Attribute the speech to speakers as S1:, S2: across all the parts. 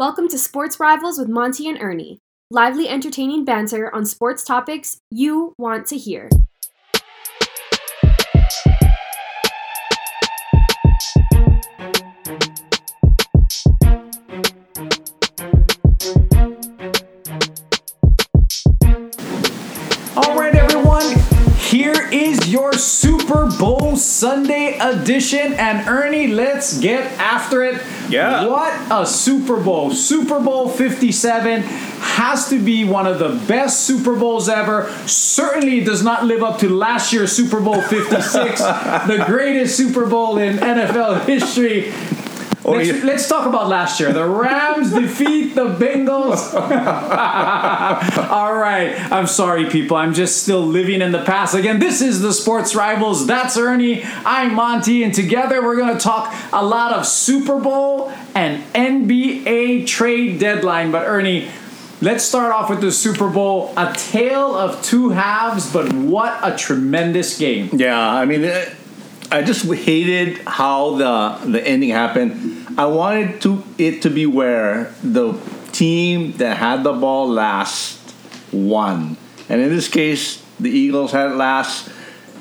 S1: Welcome to Sports Rivals with Monty and Ernie. Lively, entertaining banter on sports topics you want to hear.
S2: Sunday edition. And Ernie, let's get after it.
S3: Yeah.
S2: What a Super Bowl. Super Bowl 57 has to be one of the best Super Bowls ever. Certainly does not live up to last year's Super Bowl 56, the greatest Super Bowl in NFL history.
S3: Oh,
S2: let's,
S3: yeah.
S2: let's talk about last year. The Rams defeat the Bengals. All right. I'm sorry, people. I'm just still living in the past. Again, this is the Sports Rivals. That's Ernie. I'm Monty. And together we're going to talk a lot of Super Bowl and NBA trade deadline. But Ernie, let's start off with the Super Bowl. A tale of two halves, but what a tremendous game.
S3: Yeah, I mean, I just hated how the the ending happened. I wanted to it to be where the team that had the ball last won, and in this case, the Eagles had it last,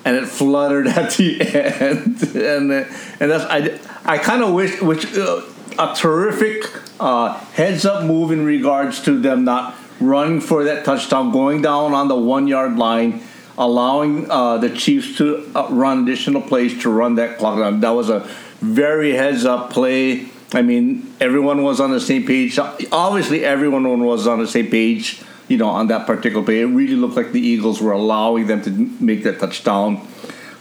S3: and it fluttered at the end, and and that's I I kind of wish which uh, a terrific uh, heads up move in regards to them not running for that touchdown, going down on the one yard line allowing uh, the Chiefs to uh, run additional plays to run that clock down. That was a very heads up play. I mean, everyone was on the same page. Obviously, everyone was on the same page, you know, on that particular play. It really looked like the Eagles were allowing them to make that touchdown.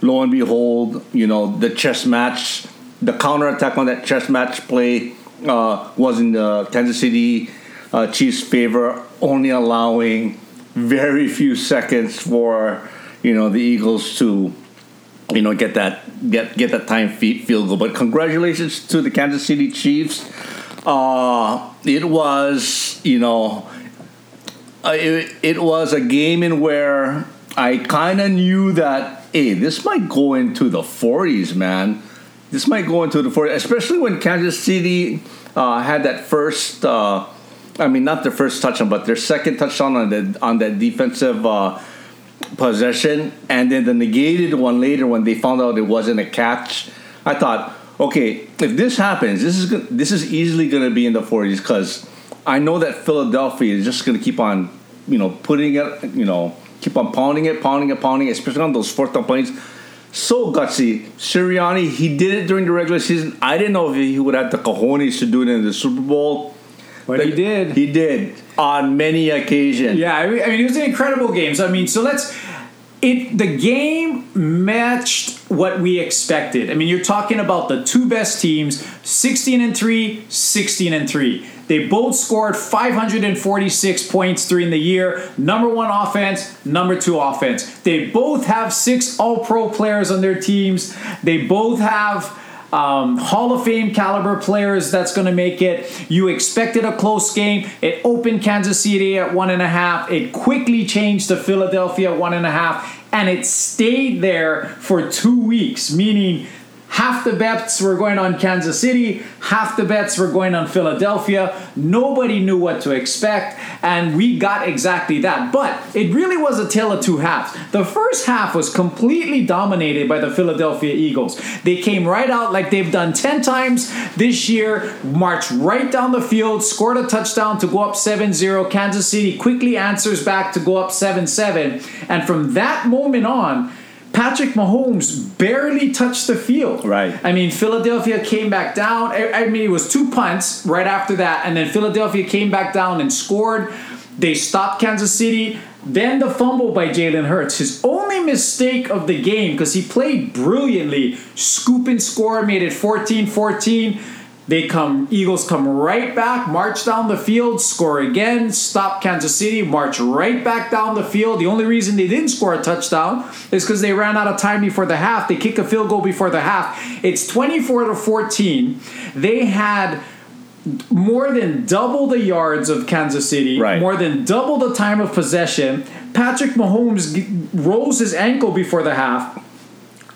S3: Lo and behold, you know, the chess match, the counter attack on that chess match play uh, was in the Kansas City uh, Chiefs' favor, only allowing very few seconds for you know the Eagles to you know get that get get that time field goal. But congratulations to the Kansas City Chiefs. Uh, it was you know uh, it, it was a game in where I kind of knew that hey this might go into the 40s, man. This might go into the 40s, especially when Kansas City uh, had that first. Uh, I mean, not their first touchdown, but their second touchdown on the on that defensive uh, possession, and then the negated one later when they found out it wasn't a catch. I thought, okay, if this happens, this is this is easily going to be in the 40s because I know that Philadelphia is just going to keep on, you know, putting it, you know, keep on pounding it, pounding it, pounding it, especially on those fourth down plays. So gutsy. Sirianni, he did it during the regular season. I didn't know if he would have the cojones to do it in the Super Bowl.
S2: But he did.
S3: He did on many occasions.
S2: Yeah, I mean, I mean, it was an incredible game. So I mean, so let's. It the game matched what we expected. I mean, you're talking about the two best teams, 16 and 3, 16 and 3. They both scored 546 points during the year. Number 1 offense, number 2 offense. They both have 6 all-pro players on their teams. They both have um, Hall of Fame caliber players that's going to make it. You expected a close game. It opened Kansas City at one and a half. It quickly changed to Philadelphia one and a half, and it stayed there for two weeks, meaning half the bets were going on Kansas City, half the bets were going on Philadelphia. Nobody knew what to expect, and we got exactly that. But it really was a tale of two halves. The first half was completely dominated by the Philadelphia Eagles. They came right out like they've done 10 times this year, marched right down the field, scored a touchdown to go up 7 0. Kansas City quickly answers back to go up 7 7. And from that moment on, Patrick Mahomes barely touched the field.
S3: Right.
S2: I mean, Philadelphia came back down. I I mean, it was two punts right after that, and then Philadelphia came back down and scored. They stopped Kansas City. Then the fumble by Jalen Hurts, his only mistake of the game because he played brilliantly. Scoop and score, made it 14 14. They come, Eagles come right back, march down the field, score again, stop Kansas City, march right back down the field. The only reason they didn't score a touchdown is because they ran out of time before the half. They kick a field goal before the half. It's 24 to 14. They had more than double the yards of Kansas City,
S3: Right.
S2: more than double the time of possession. Patrick Mahomes g- rolls his ankle before the half.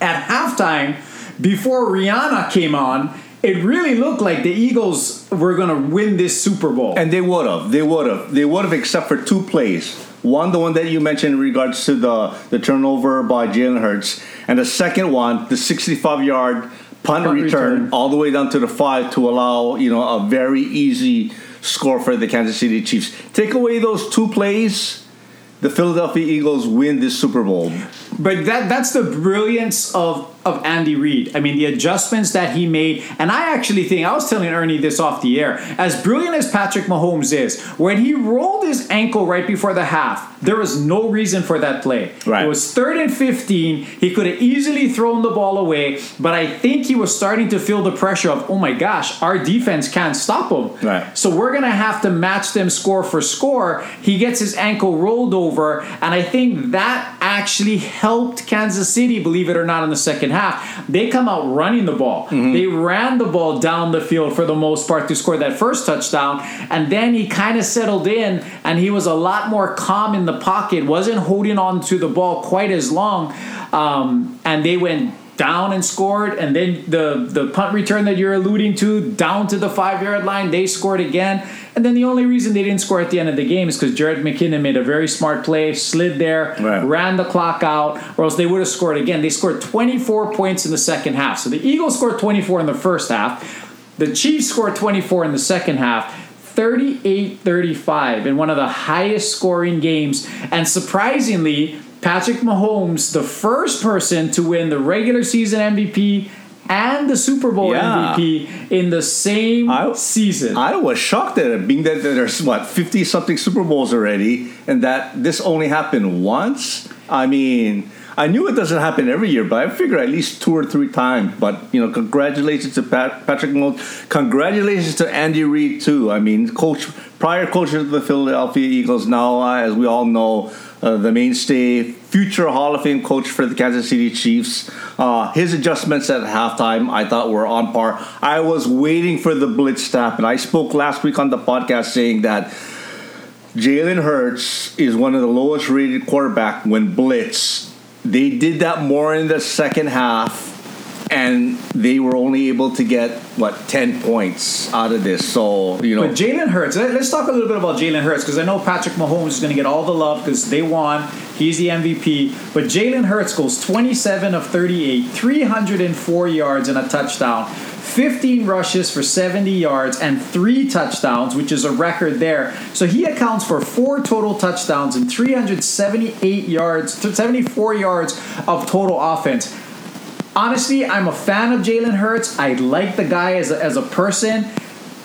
S2: At halftime, before Rihanna came on, it really looked like the Eagles were going to win this Super Bowl.
S3: And they would have. They would have. They would have, except for two plays. One, the one that you mentioned in regards to the, the turnover by Jalen Hurts, and the second one, the 65 yard punt,
S2: Punt
S3: return,
S2: return.
S3: all the way down to the five to allow you know a very easy score for the Kansas City Chiefs. Take away those two plays, the Philadelphia Eagles win this Super Bowl.
S2: But that that's the brilliance of of Andy Reid. I mean, the adjustments that he made, and I actually think I was telling Ernie this off the air. As brilliant as Patrick Mahomes is, when he rolled his ankle right before the half, there was no reason for that play.
S3: Right.
S2: It was third and fifteen. He could have easily thrown the ball away, but I think he was starting to feel the pressure of, oh my gosh, our defense can't stop him.
S3: Right.
S2: So we're gonna have to match them score for score. He gets his ankle rolled over, and I think that actually helped Kansas City, believe it or not, in the second half. They come out running the ball. They ran the ball down the field for the most part to score that first touchdown, and then he kind of settled in, and he was a lot more calm in the pocket, wasn't holding on to the ball quite as long, um, and they went down and scored, and then the the punt return that you're alluding to down to the five yard line, they scored again. And then the only reason they didn't score at the end of the game is because Jerick McKinnon made a very smart play, slid there,
S3: Right.
S2: ran the clock out, or else they would have scored again. They scored 24 points in the second half. So the Eagles scored 24 in the first half. The Chiefs scored 24 in the second half. 38 35 in one of the highest scoring games. And surprisingly, Patrick Mahomes, the first person to win the regular season MVP and the Super Bowl
S3: Yeah.
S2: MVP in the same
S3: I-
S2: season.
S3: I was shocked at it, being that there's what fifty something Super Bowls already, and that this only happened once. I mean, I knew it doesn't happen every year, but I figure at least two or three times. But you know, congratulations to Pat, Patrick Mahomes. Congratulations to Andy Reid too. I mean, coach, prior coach of the Philadelphia Eagles, now uh, as we all know, uh, the mainstay, future Hall of Fame coach for the Kansas City Chiefs. Uh, his adjustments at halftime, I thought were on par. I was waiting for the blitz to happen. I spoke last week on the podcast saying that Jalen Hurts is one of the lowest rated quarterback when blitz. They did that more in the second half, and they were only able to get what ten points out of this. So you know,
S2: But Jalen Hurts, let- let's talk a little bit about Jalen Hurts because I know Patrick Mahomes is going to get all the love because they won. He's the MVP. But Jalen Hurts goes 27 of 38, 304 yards and a touchdown, 15 rushes for 70 yards and three touchdowns, which is a record there. So he accounts for four total touchdowns and 378 yards, 74 yards of total offense. Honestly, I'm a fan of Jalen Hurts. I like the guy as a, as a person.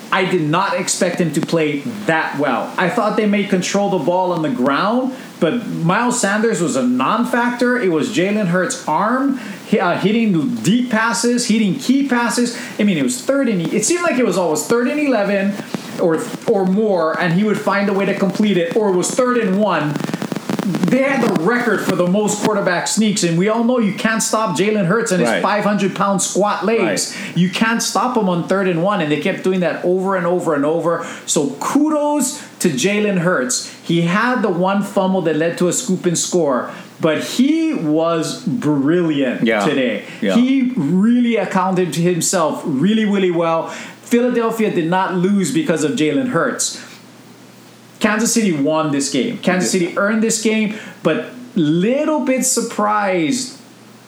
S2: I did not expect him to play that well. I thought they may control the ball on the ground, but Miles Sanders was a non-factor. It was Jalen Hurts' arm uh, hitting deep passes, hitting key passes. I mean, it was third and it seemed like it was always third and eleven or or more, and he would find a way to complete it, or it was third and one they had the record for the most quarterback sneaks, and we all know you can't stop Jalen Hurts and his 500 pound squat legs. You can't stop him on third and one, and they kept doing that over and over and over. So kudos to Jalen Hurts. He had the one fumble that led to a scoop and score, but he was brilliant
S3: Yeah.
S2: today.
S3: Yeah.
S2: He really accounted to himself really, really well. Philadelphia did not lose because of Jalen Hurts. Kansas City won this game. Kansas City earned this game, but little bit surprised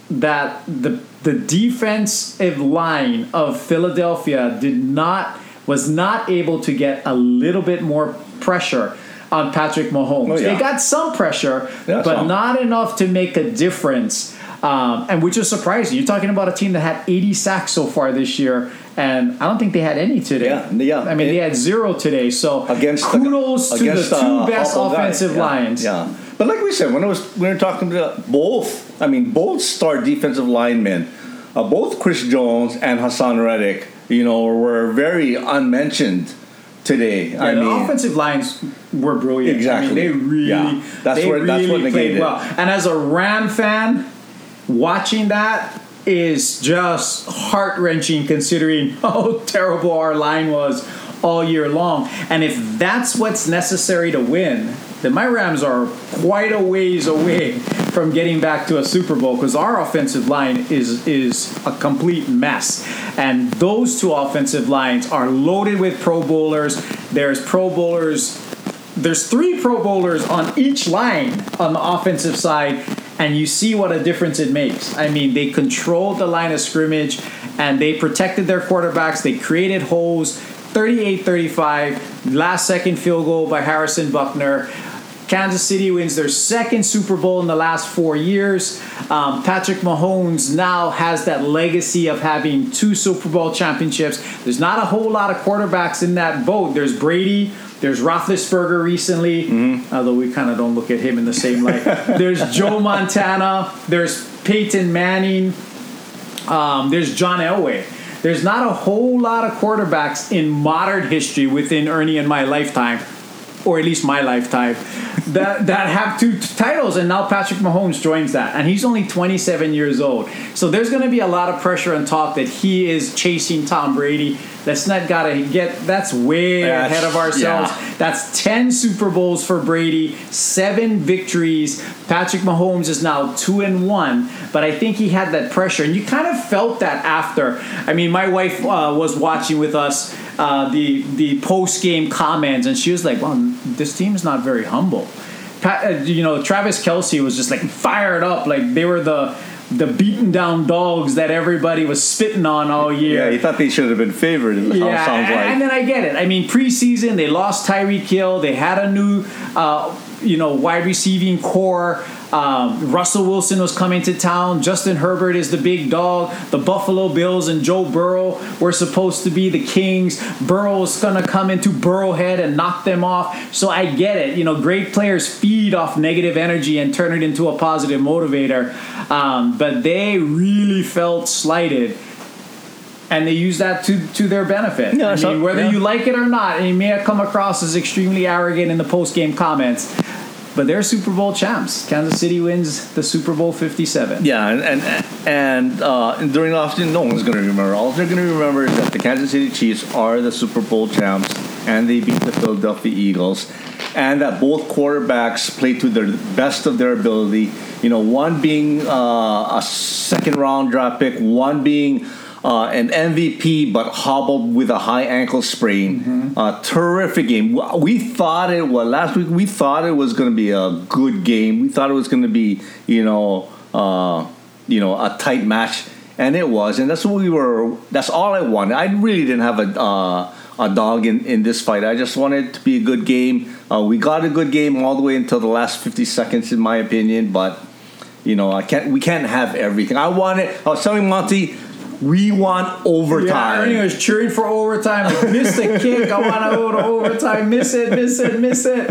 S2: that the the defensive line of Philadelphia did not was not able to get a little bit more pressure on Patrick Mahomes.
S3: Oh, yeah.
S2: They got some pressure,
S3: Yeah,
S2: but
S3: some.
S2: not enough to make a difference. Um, and which is surprising. You're talking about a team that had 80 sacks so far this year, and I don't think they had any today.
S3: Yeah, yeah.
S2: I mean, they had zero today. So
S3: against
S2: kudos
S3: the,
S2: to the two
S3: uh,
S2: best offensive
S3: Yeah,
S2: lines.
S3: Yeah, but like we said, when I was we were talking to both, I mean, both star defensive linemen, uh, both Chris Jones and Haason Reddick, you know, were very unmentioned today.
S2: Yeah,
S3: I
S2: the
S3: mean,
S2: offensive lines were brilliant.
S3: Exactly.
S2: I mean, they really,
S3: Yeah. That's
S2: they
S3: what- that's what
S2: played well. And as a Ram fan, watching that is just heart wrenching considering how terrible our line was all year long. And if that's what's necessary to win, then my Rams are quite a ways away from getting back to a Super Bowl because our offensive line is is a complete mess, and those two offensive lines are loaded with Pro Bowlers. There's Pro Bowlers. There's three Pro Bowlers on each line on the offensive side, and you see what a difference it makes. I mean, they controlled the line of scrimmage and they protected their quarterbacks. They created holes. 38 35, last second field goal by Harrison Butker. Kansas City wins their second Super Bowl in the last four years. Um, Patrick Mahomes now has that legacy of having two Super Bowl championships. There's not a whole lot of quarterbacks in that boat. There's Brady, there's Roethlisberger recently, mm-hmm. although we kind of don't look at him in the same light. there's Joe Montana. There's Peyton Manning. Um, there's John Elway. There's not a whole lot of quarterbacks in modern history within Ernie and my lifetime, or at least my lifetime, that that have two titles. And now Patrick Mahomes joins that, and he's only 27 years old. So there's going to be a lot of pressure and talk that he is chasing Tom Brady Let's not gotta get. That's way that's, ahead of ourselves. Yeah. That's ten Super Bowls for Brady, seven victories. Patrick Mahomes is now two and one, but I think he had that pressure, and you kind of felt that after. I mean, my wife uh, was watching with us uh, the the post game comments, and she was like, "Well, this team is not very humble." Pat, uh, you know, Travis Kelce was just like fired up, like they were the the beaten down dogs that everybody was spitting on all year.
S3: Yeah, he thought they should have been favored. Yeah, sounds
S2: and,
S3: like.
S2: and then I get it. I mean, preseason they lost Tyreek Hill. They had a new, uh, you know, wide receiving core. Um, Russell Wilson was coming to town. Justin Herbert is the big dog. The Buffalo Bills and Joe Burrow were supposed to be the kings. Burrow is going to come into Burrowhead and knock them off. So I get it. You know, great players feed off negative energy and turn it into a positive motivator. Um, but they really felt slighted and they use that to to their benefit. Yeah, I mean, so, whether yeah. you like it or not, and you may have come across as extremely arrogant in the post game comments but they're Super Bowl champs. Kansas City wins the Super Bowl 57.
S3: Yeah, and and, and uh, during the offseason, no one's going to remember. All they're going to remember is that the Kansas City Chiefs are the Super Bowl champs, and they beat the Philadelphia Eagles, and that both quarterbacks played to the best of their ability. You know, one being uh, a second round draft pick, one being uh, an MVP, but hobbled with a high ankle sprain. Mm-hmm. Uh, terrific game. We thought it was last week. We thought it was going to be a good game. We thought it was going to be, you know, uh, you know, a tight match, and it was. And that's what we were. That's all I wanted. I really didn't have a uh, a dog in, in this fight. I just wanted it to be a good game. Uh, we got a good game all the way until the last 50 seconds, in my opinion. But you know, I can't. We can't have everything. I wanted. I was telling Monty we want overtime.
S2: Yeah, was cheering for overtime. Like, miss the kick. I want to go to overtime. Miss it, miss it, miss it.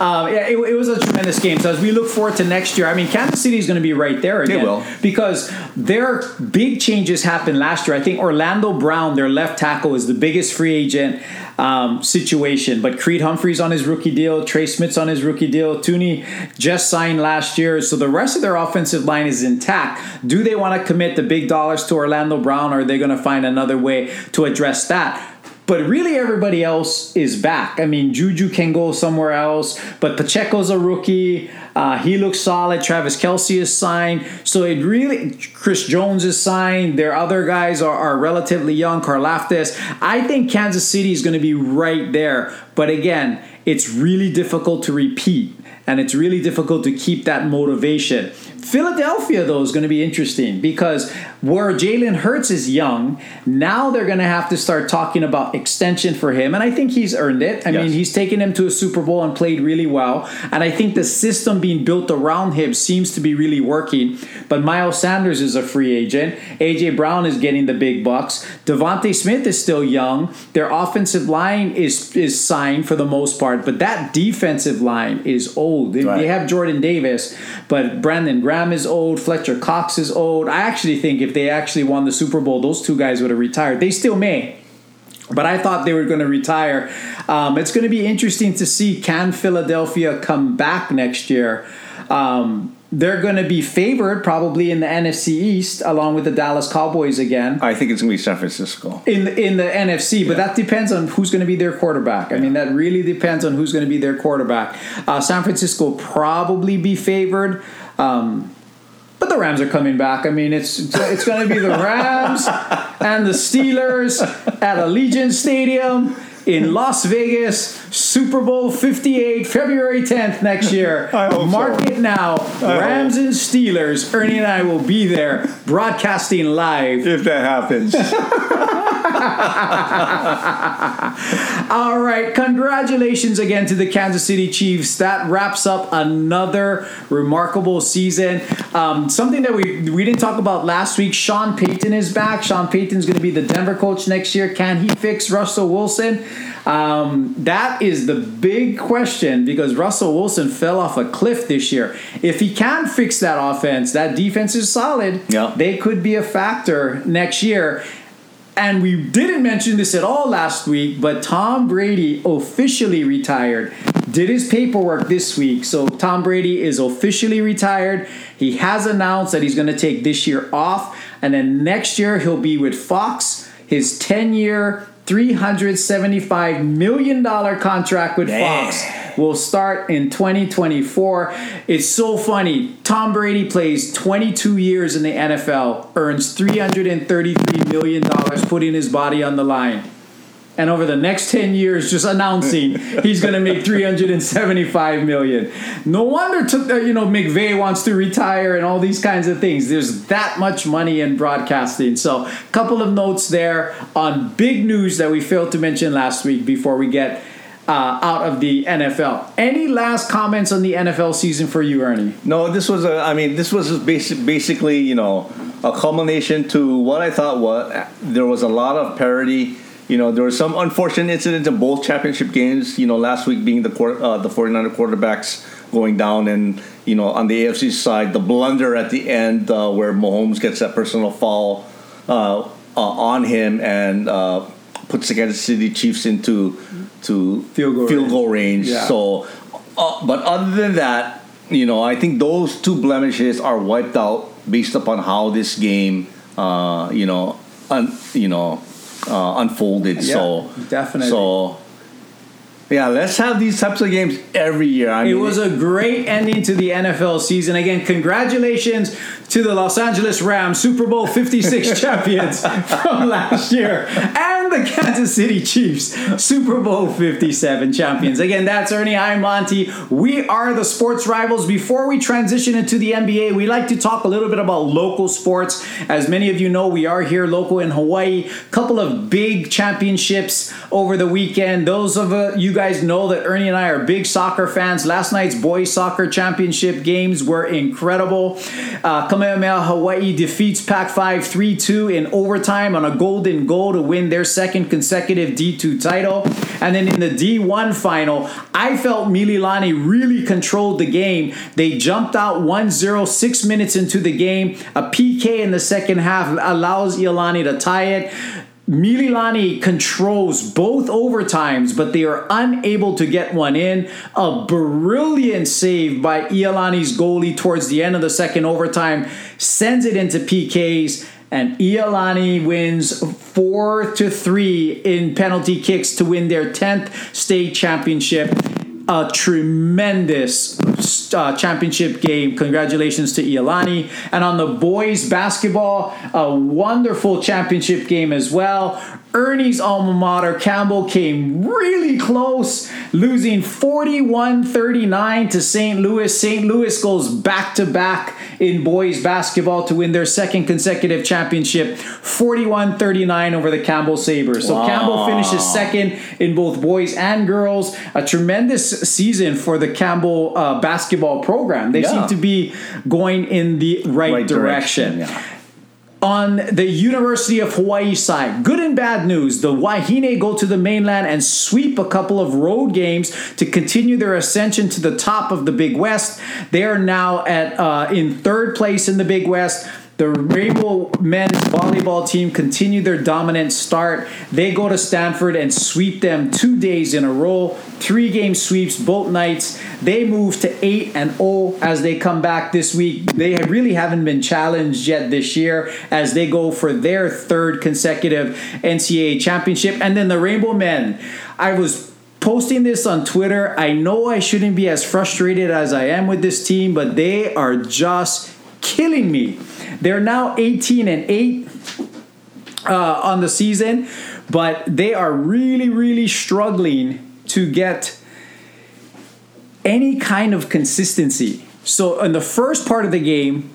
S2: Um, yeah, it, it, was a tremendous game. So as we look forward to next year, I mean, Kansas City is going to be right there again.
S3: They will.
S2: Because their big changes happened last year. I think Orlando Brown, their left tackle, is the biggest free agent um, situation. But Creed Humphrey's on his rookie deal, Trey Smith's on his rookie deal, Thuney just signed last year. So the rest of their offensive line is intact. Do they want to commit the big dollars to Orlando Brown, or are they going to find another way to address that? But really, everybody else is back. I mean, Juju can go somewhere else, but Pacheco's a rookie. Uh, he looks solid. Travis Kelce is signed. So it really, Chris Jones is signed. Their other guys are, are relatively young. Karlaftis. I think Kansas City is going to be right there. But again, it's really difficult to repeat and it's really difficult to keep that motivation. Philadelphia, though, is going to be interesting because where Jalen Hurts is young, now they're going to have to start talking about extension for him. And I think he's earned it. I yes. mean, he's taken him to a Super Bowl and played really well. And I think the system being built around him seems to be really working. But Miles Sanders is a free agent. A.J. Brown is getting the big bucks. DeVonta Smith is still young. Their offensive line is, is signed for the most part, but that defensive line is old. They, right. they have Jordan Davis, but Brandon Graham is old. Fletcher Cox is old. I actually think if they actually won the Super Bowl, those two guys would have retired. They still may. But I thought they were going to retire. Um, it's going to be interesting to see can Philadelphia come back next year. Um, they're going to be favored probably in the NFC East along with the Dallas Cowboys again.
S3: I think it's going to be San Francisco
S2: in the, in the NFC, but yeah. that depends on who's going to be their quarterback. I mean, that really depends on who's going to be their quarterback. Uh, San Francisco probably be favored. Um, but the Rams are coming back. I mean, it's it's going to be the Rams and the Steelers at Allegiant Stadium in Las Vegas, Super Bowl 58, February 10th next year.
S3: I hope
S2: Mark
S3: so.
S2: it now. Rams and Steelers. Ernie and I will be there broadcasting live.
S3: If that happens.
S2: All right, congratulations again to the Kansas City Chiefs. That wraps up another remarkable season. Um, something that we we didn't talk about last week. Sean Payton is back. Sean Payton's going to be the Denver coach next year. Can he fix Russell Wilson? Um, that is the big question because Russell Wilson fell off a cliff this year. If he can fix that offense, that defense is solid.
S3: Yeah.
S2: They could be a factor next year. And we didn't mention this at all last week, but Tom Brady officially retired. Did his paperwork this week. So Tom Brady is officially retired. He has announced that he's going to take this year off. And then next year, he'll be with Fox. His 10 year, $375 million contract with
S3: Damn.
S2: Fox will start in 2024. It's so funny. Tom Brady plays 22 years in the NFL, earns $333 million, putting his body on the line. And over the next 10 years, just announcing he's going to make 375 million. No wonder, took, uh, you know, McVay wants to retire and all these kinds of things. There's that much money in broadcasting. So, a couple of notes there on big news that we failed to mention last week before we get uh, out of the NFL. Any last comments on the NFL season for you, Ernie?
S3: No, this was a. I mean, this was basic, basically, you know, a culmination to what I thought was there was a lot of parity. You know, there were some unfortunate incidents in both championship games. You know, last week being the quar- uh, the 49er quarterbacks going down, and you know, on the AFC side, the blunder at the end uh, where Mahomes gets that personal foul uh, uh, on him and uh, puts the Kansas City Chiefs into to
S2: Field goal
S3: field
S2: range.
S3: goal range.
S2: Yeah.
S3: So, uh, but other than that, you know, I think those two blemishes are wiped out based upon how this game, uh, you know, un, you know, uh, unfolded. so
S2: definitely.
S3: So. Yeah, let's have these types of games every year. I
S2: It
S3: mean,
S2: was a great ending to the NFL season. Again, congratulations to the Los Angeles Rams, Super Bowl 56 champions from last year, and the Kansas City Chiefs, Super Bowl 57 champions. Again, that's Ernie. I'm Monty. We are the sports rivals. Before we transition into the NBA, we like to talk a little bit about local sports. As many of you know, we are here local in Hawaii. Couple of big championships over the weekend. Those of uh, you guys know that Ernie and I are big soccer fans. Last night's boys soccer championship games were incredible. Uh, Kamehameha Hawaii defeats Pac 5 3 2 in overtime on a golden goal to win their second consecutive D2 title. And then in the D1 final, I felt Mililani really controlled the game. They jumped out 1 0 six minutes into the game. A PK in the second half allows Iolani to tie it. Mililani controls both overtimes, but they are unable to get one in. A brilliant save by Iolani's goalie towards the end of the second overtime sends it into PKs, and Iolani wins four to three in penalty kicks to win their tenth state championship. A tremendous uh, championship game. Congratulations to Iolani. And on the boys basketball, a wonderful championship game as well. Ernie's alma mater, Campbell, came really close, losing 41 39 to St. Louis. St. Louis goes back to back in boys basketball to win their second consecutive championship, 41 39 over the Campbell Sabres. So
S3: Wow.
S2: Campbell finishes second in both boys and girls. A tremendous season for the Campbell uh, basketball program. They
S3: Yeah.
S2: seem to be going in the right,
S3: Right
S2: direction.
S3: direction, yeah.
S2: On the University of Hawaii side, good and bad news. The Wahine go to the mainland and sweep a couple of road games to continue their ascension to the top of the Big West. They are now at uh, in third place in the Big West. The Rainbow men's volleyball team continue their dominant start. They go to Stanford and sweep them two days in a row, three game sweeps both nights. They move to 8 and 0 as they come back this week. They really haven't been challenged yet this year as they go for their third consecutive NCAA championship. And then the Rainbow men. I was posting this on Twitter. I know I shouldn't be as frustrated as I am with this team, but they are just killing me. They're now 18 and 8 uh, on the season, but they are really, really struggling to get any kind of consistency. So in the first part of the game,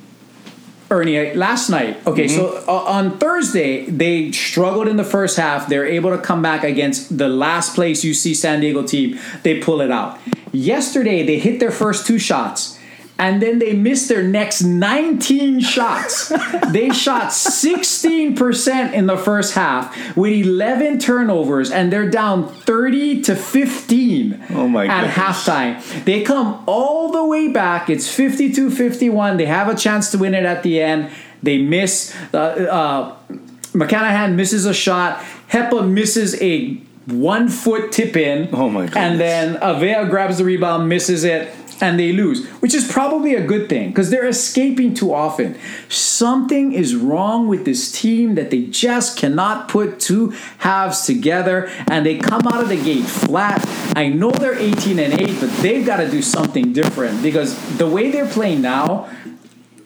S2: Ernie, last night, okay, so uh, on Thursday, they struggled in the first half. They're able to come back against the last place UC San Diego team. They pull it out. Yesterday, they hit their first two shots. And then they missed their next 19 shots. they shot 16% in the first half with 11 turnovers, and they're down 30 to 15
S3: Oh my
S2: at
S3: goodness.
S2: halftime. They come all the way back. It's 52 51. They have a chance to win it at the end. They miss. Uh, uh, McClanahan misses a shot. Hepa misses a one foot tip in.
S3: Oh my goodness.
S2: And then Avea grabs the rebound, misses it, and they lose, which is probably a good thing because they're escaping too often. Something is wrong with this team that they just cannot put two halves together and they come out of the gate flat. I know they're 18 and 8, but they've got to do something different because the way they're playing now,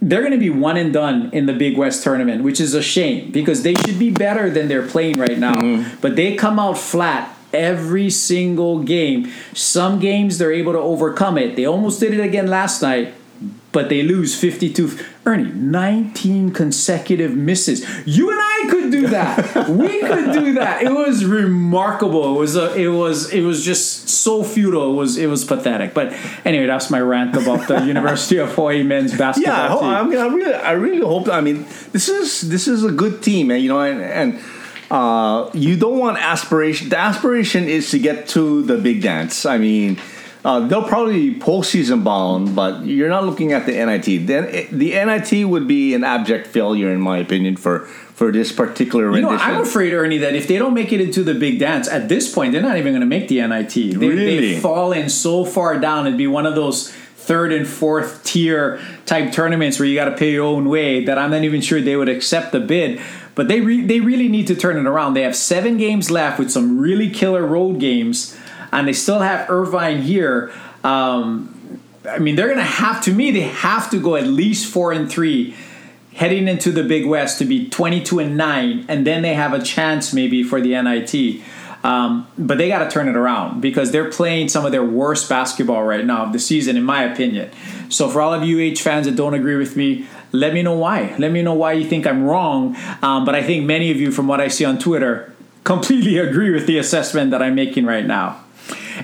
S2: they're going to be one and done in the Big West tournament, which is a shame because they should be better than they're playing right now. Mm-hmm. But they come out flat every single game. Some games they're able to overcome it. They almost did it again last night, but they lose 52. Ernie, 19 consecutive misses. You and I could do that. we could do that. It was remarkable. It was a, it was it was just so futile. It was it was pathetic. But anyway, that's my rant about the University of Hawaii men's basketball
S3: Yeah, I, ho-
S2: team.
S3: I mean, I really, I really hope. I mean, this is this is a good team, and you know, and, and uh, you don't want aspiration. The aspiration is to get to the big dance. I mean, uh, they'll probably be postseason bound, but you're not looking at the NIT. Then the NIT would be an abject failure, in my opinion, for for this particular
S2: You know. I'm afraid, Ernie, that if they don't make it into the big dance, at this point, they're not even going to make the NIT. They,
S3: Really?
S2: They've fallen so far down. It'd be one of those third and fourth tier type tournaments where you got to pay your own way that I'm not even sure they would accept the bid. But they, re- they really need to turn it around. They have seven games left with some really killer road games, and they still have Irvine here. Um, I mean, they're going to have, to me, they have to go at least four and three heading into the Big West to be 22 and 9, and then they have a chance maybe for the NIT. Um, but they got to turn it around because they're playing some of their worst basketball right now of the season, in my opinion. So, for all of you H fans that don't agree with me, let me know why. Let me know why you think I'm wrong. Um, but I think many of you, from what I see on Twitter, completely agree with the assessment that I'm making right now.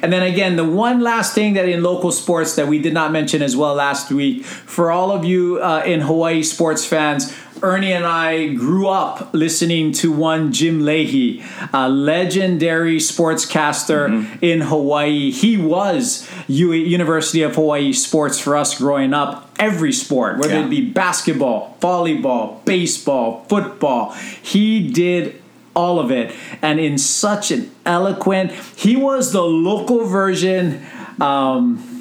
S2: And then again, the one last thing that in local sports that we did not mention as well last week, for all of you uh, in Hawaii sports fans, Ernie and I grew up listening to one Jim Leahey, a legendary sportscaster in Hawaii. He was U- University of Hawaii sports for us growing up. Every sport, whether
S3: Yeah.
S2: it be basketball, volleyball, baseball, football, he did all of it and in such an eloquent he was the local version um,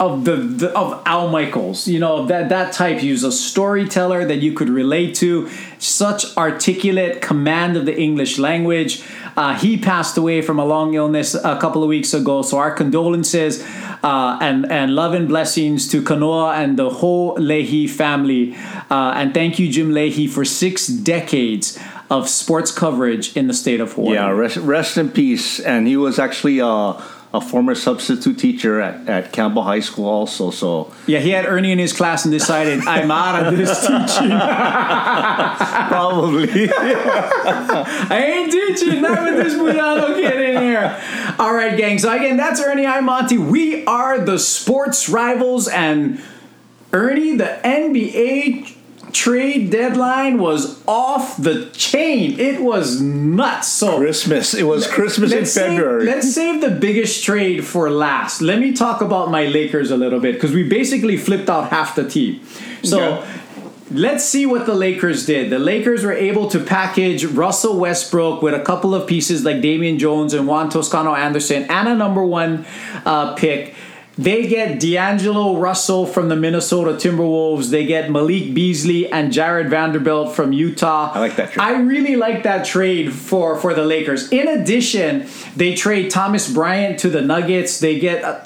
S2: of the, the of Al Michaels, you know that that type. He was a storyteller that you could relate to. Such articulate command of the English language. Uh, he passed away from a long illness a couple of weeks ago. So our condolences uh, and and love and blessings to Kanoa and the whole Leahey family. Uh, and thank you, Jim Leahey, for six decades of sports coverage in the state of Hawaii.
S3: Yeah, rest, rest in peace. And he was actually a, a former substitute teacher at, at Campbell High School, also. So
S2: Yeah, he had Ernie in his class and decided I'm out of this teaching.
S3: probably.
S2: I ain't teaching. Not with this Muyano kid in here. All right, gang. So again, that's Ernie. I'm Monty. We are the sports rivals, and Ernie, the NBA trade deadline was off the chain. It was nuts. So
S3: Christmas. It was Christmas in
S2: save-
S3: February.
S2: let's save the biggest trade for last. Let me talk about my Lakers a little bit because we basically flipped out half the team. So. Let's see what the Lakers did. The Lakers were able to package Russell Westbrook with a couple of pieces like Damian Jones and Juan Toscano Anderson and a number one uh, pick. They get D'Angelo Russell from the Minnesota Timberwolves. They get Malik Beasley and Jarred Vanderbilt from Utah.
S3: I like that trade.
S2: I really like that trade for, for the Lakers. In addition, they trade Thomas Bryant to the Nuggets. They get uh,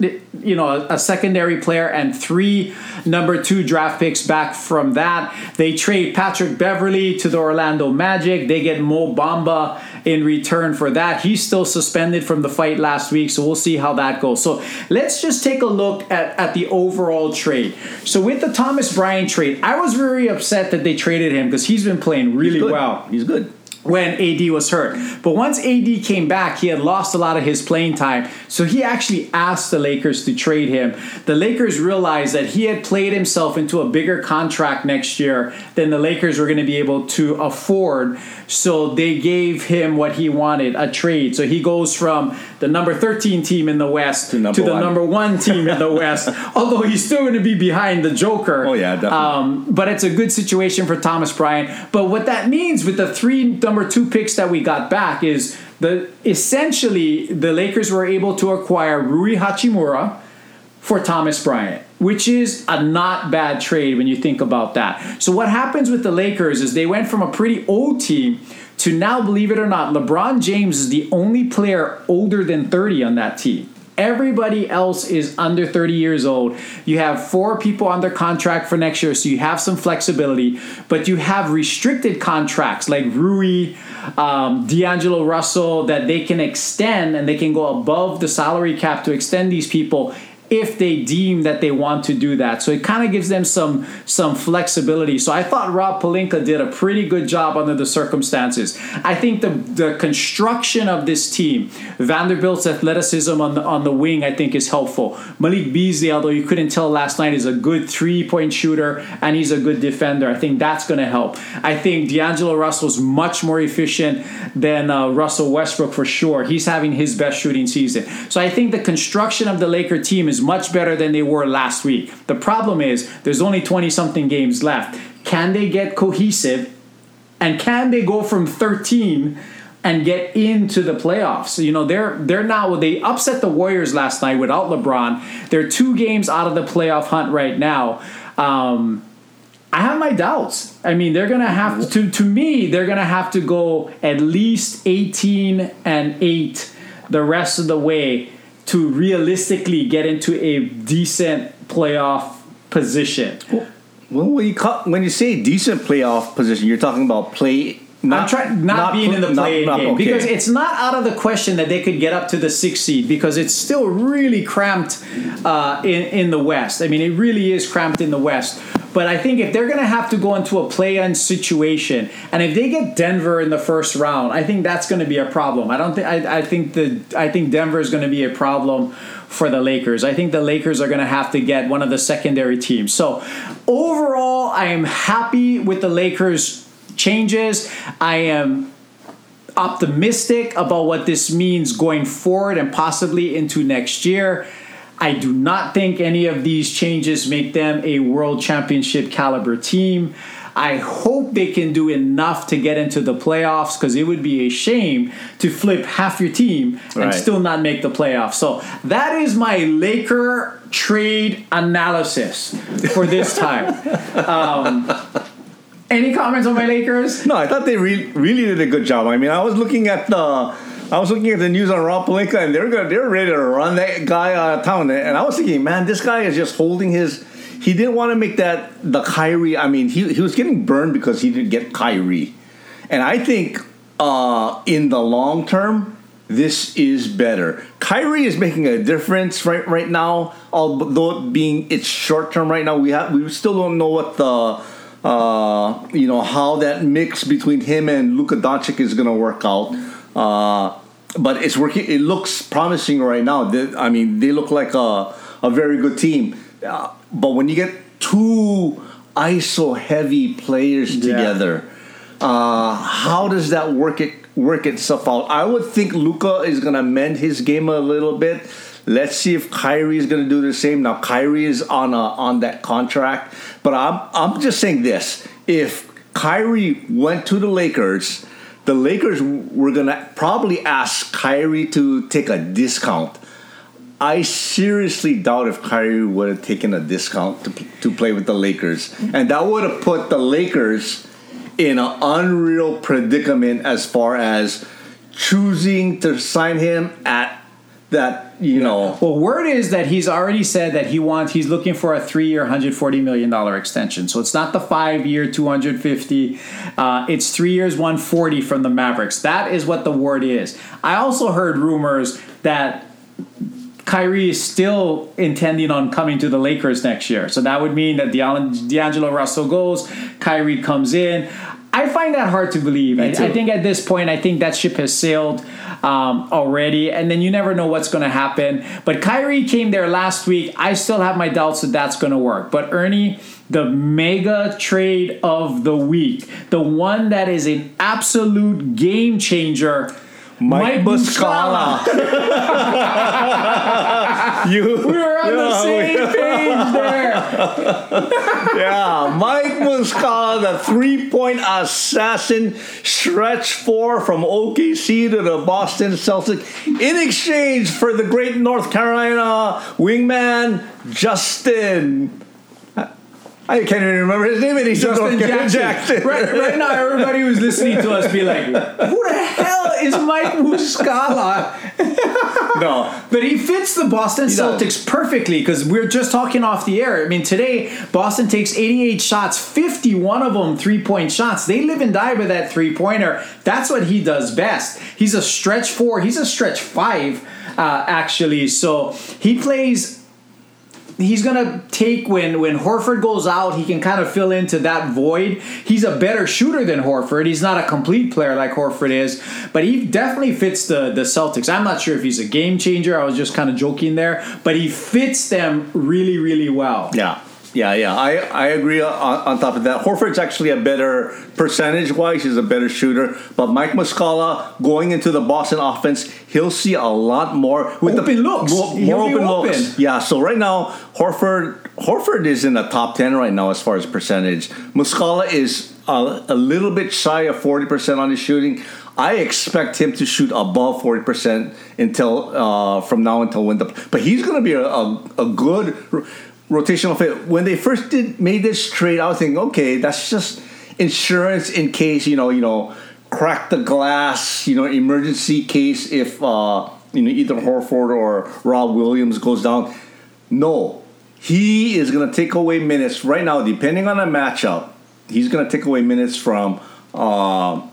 S2: you know a, a secondary player and three number two draft picks back from that. They trade Patrick Beverley to the Orlando Magic. They get Mo Bamba in return for that. He's still suspended from the fight last week, so we'll see how that goes. So let's just take a look at, at the overall trade. So with the Thomas Bryan trade, I was very upset that they traded him because he's been playing really
S3: He's
S2: well
S3: He's good.
S2: When AD was hurt. But once AD came back, he had lost a lot of his playing time. So he actually asked the Lakers to trade him. The Lakers realized that he had played himself into a bigger contract next year than the Lakers were going to be able to afford. So they gave him what he wanted a trade. So he goes from the number 13 team in the West to,
S3: number
S2: the
S3: one.
S2: number one team in the West, although he's still going to be behind the Joker.
S3: Oh, yeah, definitely.
S2: Um, but it's a good situation for Thomas Bryant. But what that means with the three number two picks that we got back is the essentially the Lakers were able to acquire Rui Hachimura for Thomas Bryant, which is a not bad trade when you think about that. So what happens with the Lakers is they went from a pretty old team to now, believe it or not, LeBron James is the only player older than 30 on that team. Everybody else is under 30 years old. You have four people under contract for next year, so you have some flexibility, but you have restricted contracts like Rui, um, D'Angelo Russell that they can extend and they can go above the salary cap to extend these people if they deem that they want to do that. So it kind of gives them some some flexibility. So I thought Rob Pelinka did a pretty good job under the circumstances. I think the the construction of this team, Vanderbilt's athleticism on the on the wing, I think is helpful. Malik Beasley, although you couldn't tell last night, is a good three point shooter and he's a good defender. I think that's going to help. I think D'Angelo Russell's much more efficient than uh, Russell Westbrook for sure. He's having his best shooting season. So I think the construction of the Laker team is much better than they were last week. The problem is there's only 20 something games left. Can they get cohesive and can they go from 13 and get into the playoffs? You know, they're they're now they upset the Warriors last night without LeBron. They're two games out of the playoff hunt right now. Um, I have my doubts. I mean, they're gonna have to. To me, they're gonna have to go at least eighteen and eight the rest of the way to realistically get into a decent playoff position.
S3: Well, when you call, when you say decent playoff position, you're talking about play. Not,
S2: trying not, being in the
S3: not-
S2: play
S3: not-
S2: game
S3: okay.
S2: because it's not out of the question that they could get up to the sixth seed because it's still really cramped uh, in in the West. I mean, it really is cramped in the West. But I think if they're going to have to go into a play-in situation, and if they get Denver in the first round, I think that's going to be a problem. I don't think I, I think the I think Denver is going to be a problem for the Lakers. I think the Lakers are going to have to get one of the secondary teams. So overall, I am happy with the Lakers changes. I am optimistic about what this means going forward and possibly into next year. I do not think any of these changes make them a world championship caliber team. I hope they can do enough to get into the playoffs because it would be a shame to flip half your team and
S3: Right.
S2: still not make the playoffs. So that is my Laker trade analysis for this time. um, any comments on my Lakers?
S3: No, I thought they re- really did a good job. I mean, I was looking at the. I was looking at the news on Rob Pelinka, and they're they're ready to run that guy out of town. And I was thinking, man, this guy is just holding his. He didn't want to make that the Kyrie. I mean, he he was getting burned because he didn't get Kyrie, and I think uh, in the long term, this is better. Kyrie is making a difference right right now, although being it's short term right now. We have we still don't know what the uh, you know how that mix between him and Luka Doncic is going to work out. Uh, but it's working. It looks promising right now. They- I mean, they look like a a very good team. Uh, but when you get two ISO heavy players
S2: Yeah.
S3: together, uh, how does that work it work itself out? I would think Luka is gonna mend his game a little bit. Let's see if Kyrie is gonna do the same. Now Kyrie is on a, on that contract, but I'm I'm just saying this: if Kyrie went to the Lakers, the Lakers were gonna probably ask Kyrie to take a discount. I seriously doubt if Kyrie would have taken a discount to, to play with the Lakers, and that would have put the Lakers in an unreal predicament as far as choosing to sign him at that you know
S2: Well, word is that he's already said that he wants he's looking for a three-year, 140 million dollar extension. So it's not the five-year, 250. Uh, it's three years, 140 from the Mavericks. That is what the word is. I also heard rumors that Kyrie is still intending on coming to the Lakers next year. So that would mean that D'Ang- D'Angelo Russell goes, Kyrie comes in. I find that hard to believe. I. I think at this point, I think that ship has sailed um, already, and then you never know what's going to happen. But Kyrie came there last week. I still have my doubts that that's going to work. But Ernie, the mega trade of the week, the one that is an absolute game changer.
S3: Mike Muscala. you
S2: We're on the same
S3: we-
S2: page there.
S3: Yeah, Mike Muscala, the three-point assassin, stretch four from OKC to the Boston Celtics in exchange for the great North Carolina wingman Justin. I can't even remember his name. And he's
S2: Justin
S3: North
S2: Jackson. Right, right now, everybody who's listening to us be like, "Who the hell is Mike Muscala?"
S3: No,
S2: But he fits the Boston
S3: does.
S2: Celtics perfectly because we're just talking off the air. I mean, today Boston takes 88 shots, 51 of them three point shots. They live and die by that three pointer. That's what he does best. He's a stretch four. He's a stretch five, uh, actually. So he plays he's gonna take when when Horford goes out, he can kind of fill into that void. He's a better shooter than Horford. He's not a complete player like Horford is, but he definitely fits the the Celtics. I'm not sure if he's a game changer. I was just kind of joking there, but he fits them really really well.
S3: Yeah, yeah, yeah. I, I agree on, on top of that. Horford's actually a better percentage wise. He's a better shooter. But Mike Muscala going into the Boston offense, he'll see a lot more with
S2: Open
S3: the
S2: looks.
S3: More, more open
S2: open.
S3: looks. Yeah. So right now, Horford Horford is in the top ten right now as far as percentage. Muscala is a, a little bit shy of forty percent on his shooting. I expect him to shoot above forty percent until uh, from now until when the. But he's going to be a, a, a good rotational fit. When they first did made this trade, I was thinking, okay, that's just insurance in case you know you know crack the glass, you know, emergency case if uh, you know either Horford or Rob Williams goes down. No, he is going to take away minutes right now, depending on the matchup. He's going to take away minutes from. Uh,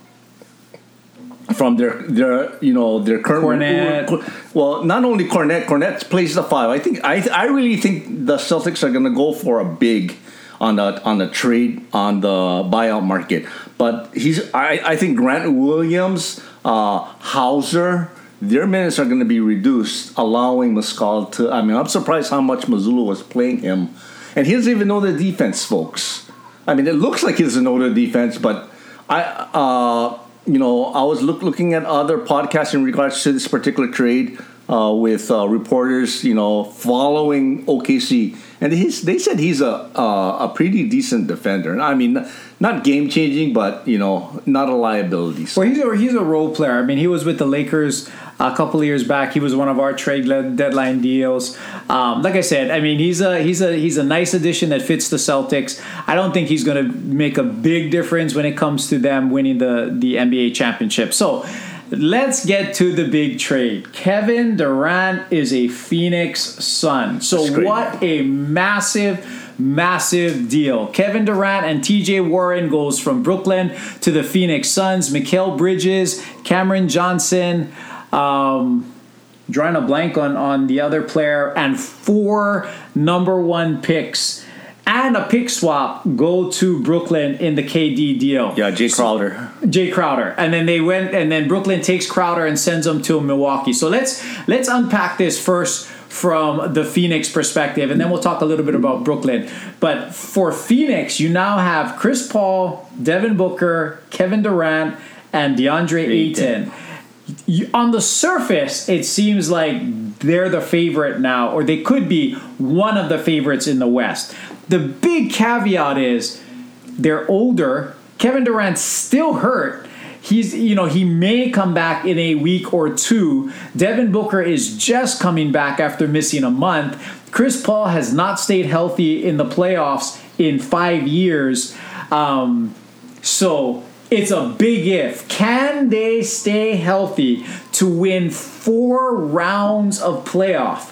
S3: from their their you know their current
S2: Kornet.
S3: well not only Kornet Kornet plays the five. I think I I really think the Celtics are going to go for a big on the on the trade on the buyout market. But he's I I think Grant Williams uh, Hauser their minutes are going to be reduced allowing Muscal to I mean I'm surprised how much Mazzulla was playing him. And he doesn't even know the defense folks. I mean it looks like he doesn't know the defense but I uh you know, I was look, looking at other podcasts in regards to this particular trade uh, with uh, reporters, you know, following OKC, and he's, they said he's a a, a pretty decent defender. And I mean, not game changing, but you know, not a liability. So,
S2: Well, he's a he's a role player. I mean, he was with the Lakers a couple years back. He was one of our trade deadline deals. Um, like I said, I mean, he's a he's a he's a nice addition that fits the Celtics. I don't think he's going to make a big difference when it comes to them winning the the NBA championship. So. Let's get to the big trade. Kevin Durant is a Phoenix Sun. So what a massive massive deal. Kevin Durant and TJ Warren goes from Brooklyn to the Phoenix Suns. Mikal Bridges, Cameron Johnson, um, drawing a blank on, on the other player, and four number one picks and a pick swap go to Brooklyn in the KD deal.
S3: yeah, Jae Crowder.
S2: Jae Crowder, and then they went, and then Brooklyn takes Crowder and sends him to Milwaukee. So let's let's unpack this first from the Phoenix perspective, and then we'll talk a little bit about Brooklyn. But for Phoenix, you now have Chris Paul, Devin Booker, Kevin Durant, and DeAndre Ayton.
S3: Ayton.
S2: You, on the surface, it seems like they're the favorite now, or they could be one of the favorites in the West. The big caveat is they're older. Kevin Durant's still hurt. he's you know he may come back in a week or two. Devin Booker is just coming back after missing a month. Chris Paul has not stayed healthy in the playoffs in five years. Um, so it's a big if. Can they stay healthy to win four rounds of playoff?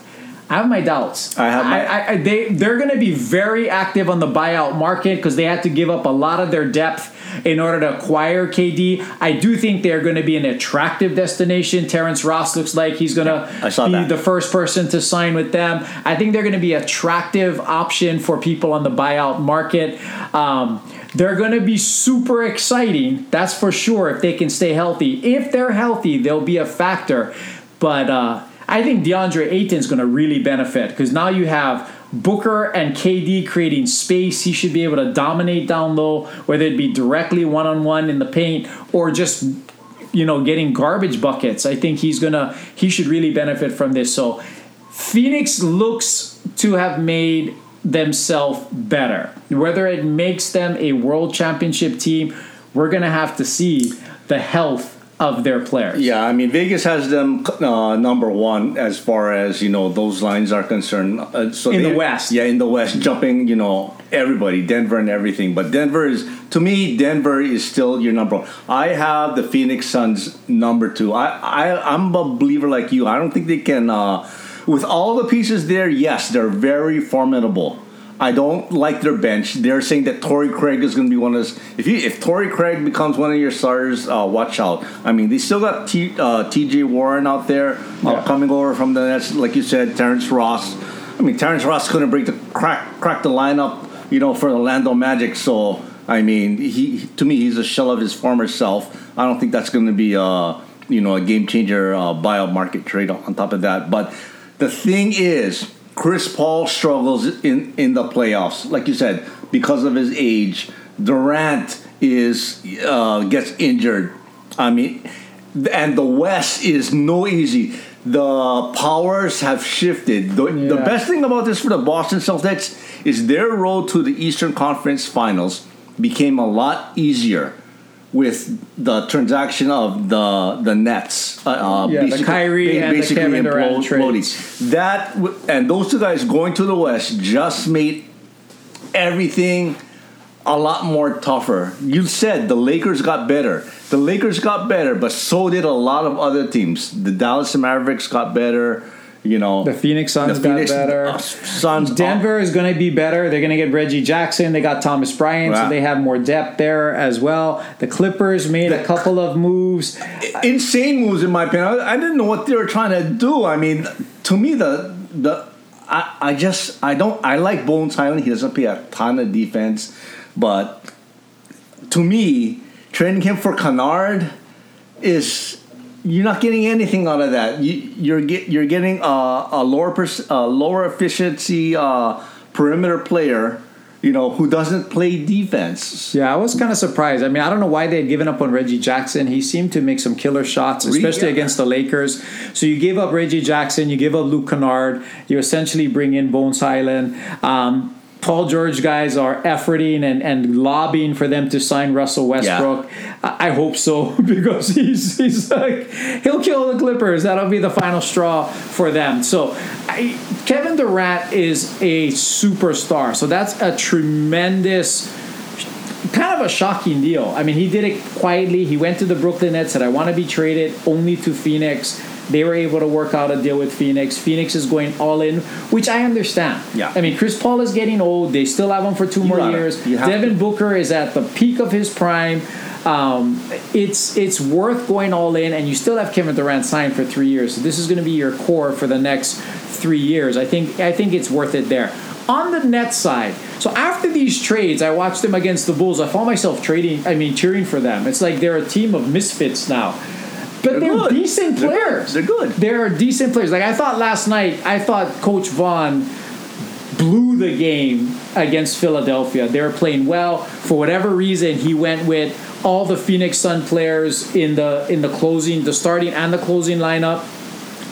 S2: I have my doubts.
S3: I have my-
S2: I, I, they they're going to be very active on the buyout market because they had to give up a lot of their depth in order to acquire KD. I do think they're going to be an attractive destination. Terrence Ross looks like he's going
S3: I
S2: to be
S3: that.
S2: the first person to sign with them. I think they're going to be an attractive option for people on the buyout market. Um, they're going to be super exciting, that's for sure, if they can stay healthy. If they're healthy, they'll be a factor. But uh, I think DeAndre Ayton's going to really benefit because now you have Booker and KD creating space. He should be able to dominate down low, whether it be directly one on one in the paint or just you know getting garbage buckets. I think he's gonna he should really benefit from this. So Phoenix looks to have made themselves better. Whether it makes them a world championship team, we're gonna have to see the health of their players.
S3: Yeah, I mean Vegas has them uh, number one as far as you know those lines are concerned. Uh, so
S2: In the West.
S3: yeah, in the West, jumping you know everybody, Denver and everything. But Denver is to me, Denver is still your number one. I have the Phoenix Suns number two. I, I I'm a believer like you. I don't think they can. Uh, with all the pieces there, yes, they're very formidable. I don't like their bench. They're saying that Torrey Craig is going to be one of those. If you if Torrey Craig becomes one of your starters, uh, watch out. I mean, they still got T, uh, T.J. Warren out there uh,
S2: Yeah.
S3: coming over from the Nets, like you said, Terrence Ross. I mean, Terrence Ross couldn't break the crack crack the lineup, you know, for the Orlando Magic. So I mean, he to me he's a shell of his former self. I don't think that's going to be a you know a game changer uh, buyout market trade on top of that. But the thing is, Chris Paul struggles in in the playoffs, like you said, because of his age. Durant is uh, gets injured. I mean, and the West is no easy. The powers have shifted. The, the best thing about this for the Boston Celtics is their road to the Eastern Conference Finals became a lot easier with the transaction of the the Nets. Uh, uh,
S2: Yeah, the Kyrie and the Kevin Durant.
S3: That w- and those two guys going to the West just made everything a lot more tougher. You said the Lakers got better. The Lakers got better, but so did a lot of other teams. The Dallas Mavericks got better. You know,
S2: The Phoenix Suns
S3: the Phoenix,
S2: got better.
S3: Suns.
S2: Denver is going to be better. They're going to get Reggie Jackson. They got Thomas Bryant, so they have more depth there as well. The Clippers made a couple of moves.
S3: insane moves in my opinion. I, I didn't know what they were trying to do. I mean, to me, the the I, I just I don't I like Bones Hyland. He doesn't play a ton of defense, but to me, trading him for Kennard is you're not getting anything out of that. You, you're get you're getting a, a lower pers- a lower efficiency uh, perimeter player. You know who doesn't play defense.
S2: Yeah, I was kind of surprised. I mean, I don't know why they had given up on Reggie Jackson. He seemed to make some killer shots, especially
S3: yeah.
S2: against the Lakers. So you gave up Reggie Jackson, you give up Luke Kennard, you essentially bring in Bones Hyland. Um, Paul George guys are efforting and, and lobbying for them to sign Russell Westbrook. I, I hope so because he's he's like he'll kill the Clippers. That'll be the final straw for them. So I, Kevin Durant is a superstar. So that's a tremendous kind of a shocking deal. I mean, he did it quietly. He went to the Brooklyn Nets, said, I want to be traded only to Phoenix. They were able to work out a deal with Phoenix. Phoenix is going all in, which I understand.
S3: Yeah.
S2: I mean, Chris Paul is getting old. They still have him for two more years.
S3: you
S2: Devin
S3: to.
S2: Booker is at the peak of his prime. Um, it's it's worth going all in, and you still have Kevin Durant signed for three years. So this is going to be your core for the next three years. I think I think it's worth it there. On the net side, so after these trades, I watched them against the Bulls. I found myself trading. I mean, cheering for them. It's like they're a team of misfits now, but they're,
S3: They're
S2: decent
S3: They're good.
S2: players.
S3: They're good.
S2: They're decent players. Like I thought last night, I thought Coach Vaughn blew the game against Philadelphia. They were playing well. For whatever reason, he went with all the Phoenix Sun players in the in the closing, the starting and the closing lineup.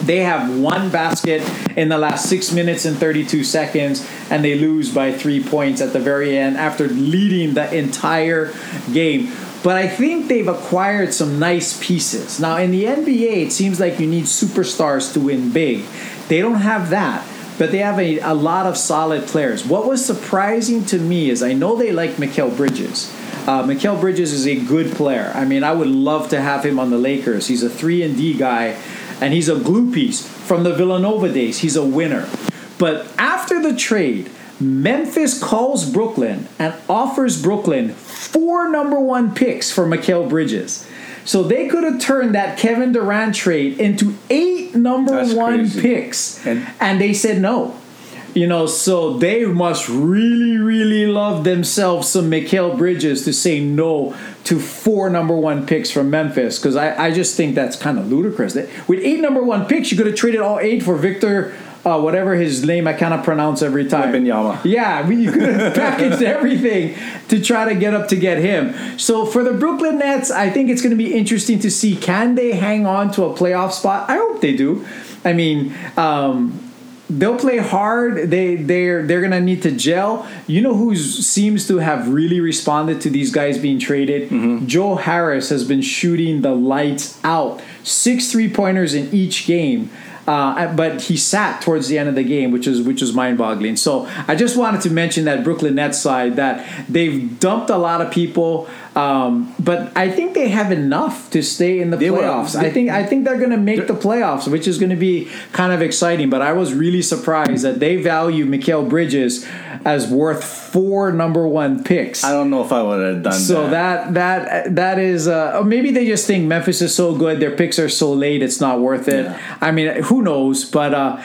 S2: They have one basket in the last six minutes and 32 seconds, and they lose by three points at the very end after leading the entire game. But I think they've acquired some nice pieces. Now, in the NBA, it seems like you need superstars to win big. They don't have that, but they have a, a lot of solid players. What was surprising to me is I know they like Mikal Bridges. Uh, Mikal Bridges is a good player. I mean, I would love to have him on the Lakers. He's a 3 and D guy, and he's a glue piece. From the Villanova days, he's a winner. But after the trade, Memphis calls Brooklyn and offers Brooklyn four number one picks for Mikal Bridges. So they could have turned that Kevin Durant trade into eight number
S3: That's
S2: one
S3: crazy.
S2: picks.
S3: And-
S2: and they said no. You know, so they must really, really love themselves some Mikal Bridges to say no to four number one picks from Memphis because I, I just think that's kind of ludicrous. With eight number one picks, you could have traded all eight for Victor, uh, whatever his name I cannot pronounce every time.
S3: Wembanyama.
S2: Yeah, I mean, you could have packaged everything to try to get up to get him. So for the Brooklyn Nets, I think it's going to be interesting to see can they hang on to a playoff spot. I hope they do. I mean, um, they'll play hard. They they're they're gonna need to gel. You know who seems to have really responded to these guys being traded? Joe Harris has been shooting the lights out. Six three pointers in each game. Uh, but he sat towards the end of the game, which is which is mind boggling. So I just wanted to mention that Brooklyn Nets side that they've dumped a lot of people, um, but I think they have enough to stay in the
S3: They
S2: playoffs. I think I think they're going to make the playoffs, which is going to be kind of exciting. But I was really surprised that they value Mikal Bridges as worth four number one picks.
S3: I don't know if I would have done
S2: So
S3: that.
S2: that that that is uh, maybe they just think Memphis is so good, their picks are so late, it's not worth it.
S3: Yeah.
S2: I mean, who knows? But uh,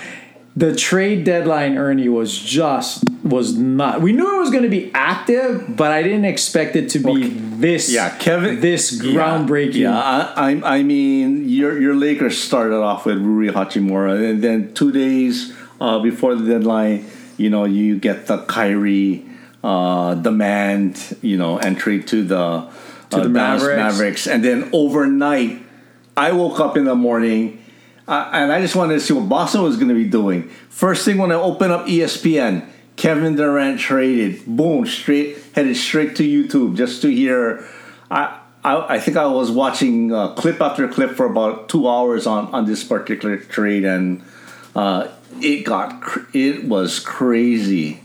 S2: the trade deadline, Ernie, was just was not. We knew it was going to be active, but I didn't expect it to be this.
S3: Yeah, Kevin.
S2: This
S3: Yeah,
S2: groundbreaking.
S3: Yeah, I, I, I mean, your your Lakers started off with Rui Hachimura, and then two days uh, before the deadline, you know, you get the Kyrie uh, demand, you know, entry to the uh,
S2: the Mavericks.
S3: Mavericks, and then overnight, I woke up in the morning. Uh, and I just wanted to see what Boston was going to be doing. First thing when I open up ESPN, Kevin Durant traded. Boom, straight headed straight to YouTube just to hear. I I, I think I was watching uh, clip after clip for about two hours on on this particular trade, and uh, it got cr- it was crazy.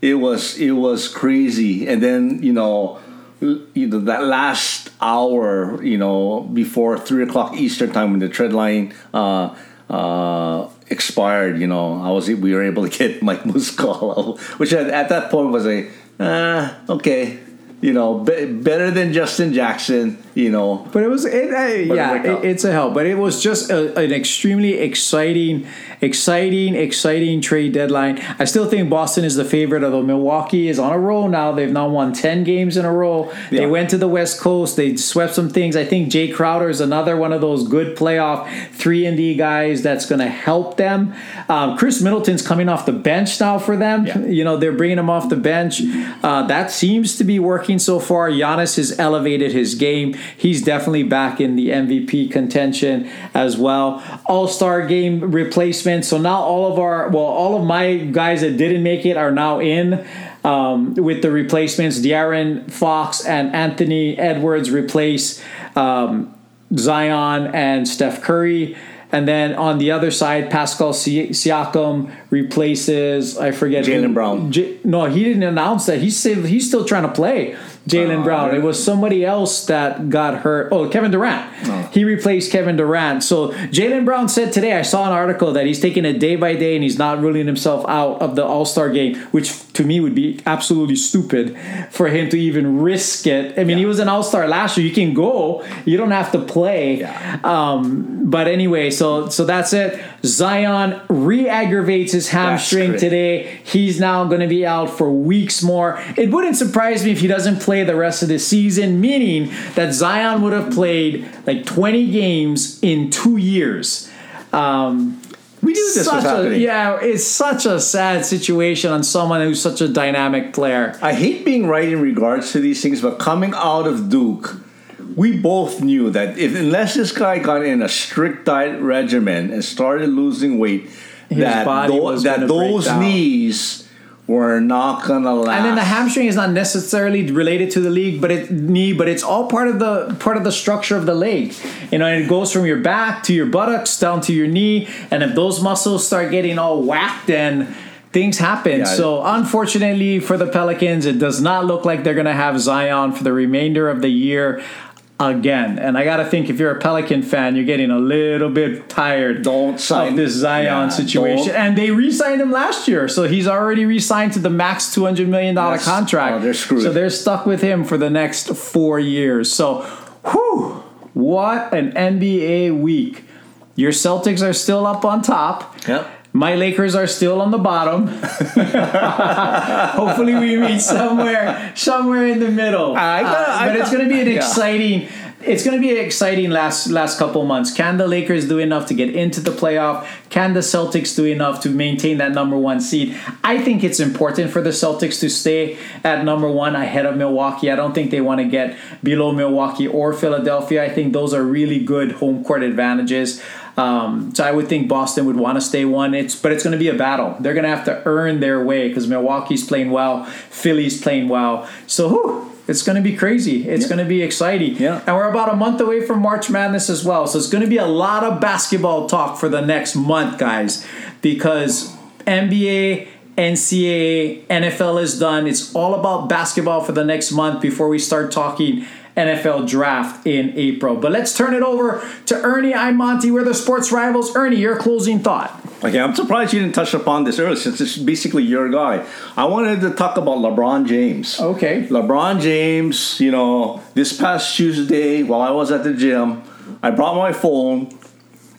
S3: It was it was crazy, and then you know. You know that last hour, you know, before three o'clock Eastern time when the trade line uh, uh, expired, you know, I was we were able to get Mike Muscala, which at, at that point was a uh, okay, you know, be, better than Justin Jackson, you know.
S2: But it was, it, uh, yeah, it, it's a help. But it was just a, an extremely exciting, exciting, exciting trade deadline. I still think Boston is the favorite, although Milwaukee is on a roll now. They've now won 10 games in a row. They went to the West Coast. They swept some things. I think Jae Crowder is another one of those good playoff 3 and D guys that's going to help them. Um, Khris Middleton's coming off the bench now for them.
S3: Yeah.
S2: You know, they're bringing him off the bench. Uh, that seems to be working so far. Giannis has elevated his game. He's definitely back in the MVP contention as well. All Star game replacement. So now all of our, well, all of my guys that didn't make it are now in. Um, with the replacements, De'Aaron Fox and Anthony Edwards replace um, Zion and Steph Curry. And then on the other side, Pascal Si- Siakam replaces I forget
S3: Jaylen
S2: who-
S3: Brown.
S2: J- no, he didn't announce that. He's still, he's still trying to play Jaylen
S3: Oh,
S2: Brown. It was somebody else that got hurt. Oh, Kevin Durant.
S3: Oh.
S2: He replaced Kevin Durant. So Jaylen Brown said today, I saw an article that he's taking it day by day and he's not ruling himself out of the All Star game, which to me would be absolutely stupid for him to even risk it. I mean, he was an All Star last year. You can go. You don't have to play.
S3: Yeah.
S2: Um, but anyway, so so that's it. Zion re-aggravates his hamstring today. He's now going to be out for weeks more. It wouldn't surprise me if he doesn't play the rest of the season, meaning that Zion would have played like 20 games in two years. Um,
S3: We knew this was
S2: such a, yeah, it's such a sad situation on someone who's such a dynamic player.
S3: I hate being right in regards to these things, but coming out of Duke, we both knew that if unless this guy got in a strict diet regimen and started losing weight, that tho-
S2: was
S3: that
S2: break
S3: those knees were not gonna last.
S2: And then the hamstring is not necessarily related to the league, but it knee, but it's all part of the part of the structure of the leg. You know, and it goes from your back to your buttocks down to your knee, and if those muscles start getting all whacked, then things happen.
S3: Yeah.
S2: So unfortunately for the Pelicans, it does not look like they're to have Zion for the remainder of the year again. And I got to think if you're a Pelican fan, you're getting a little bit tired
S3: Don't sign-
S2: of this Zion
S3: Yeah,
S2: situation.
S3: don't-
S2: And they re-signed him last year, so he's already re-signed to the max two hundred million dollar
S3: Yes.
S2: contract.
S3: Oh, they're screwed.
S2: So they're stuck with him for the next four years. So, whew, what an NBA week! Your Celtics are still up on top.
S3: Yep.
S2: My Lakers are still on the bottom. Hopefully, we meet somewhere, somewhere in the middle.
S3: I got-
S2: Uh,
S3: I
S2: but it's
S3: got-
S2: going to be an
S3: yeah.
S2: exciting. It's going to be an exciting last last couple months. Can the Lakers do enough to get into the playoff? Can the Celtics do enough to maintain that number one seed? I think it's important for the Celtics to stay at number one ahead of Milwaukee. I don't think they want to get below Milwaukee or Philadelphia. I think those are really good home court advantages. Um, so I would think Boston would want to stay one. It's but it's going to be a battle. They're going to have to earn their way because Milwaukee's playing well, Philly's playing well. So whew, it's going to be crazy. It's going to be exciting.
S3: Yeah.
S2: And we're about a month away from March Madness as well. So it's going to be a lot of basketball talk for the next month, guys, because NBA. NCAA, NFL is done. It's all about basketball for the next month before we start talking NFL draft in April. But let's turn it over to Ernie I'm Monty. We're the sports rivals. Ernie, your closing thought.
S3: Okay, I'm surprised you didn't touch upon this earlier since it's basically your guy. I wanted to talk about LeBron James.
S2: Okay.
S3: LeBron James, you know, this past Tuesday while I was at the gym, I brought my phone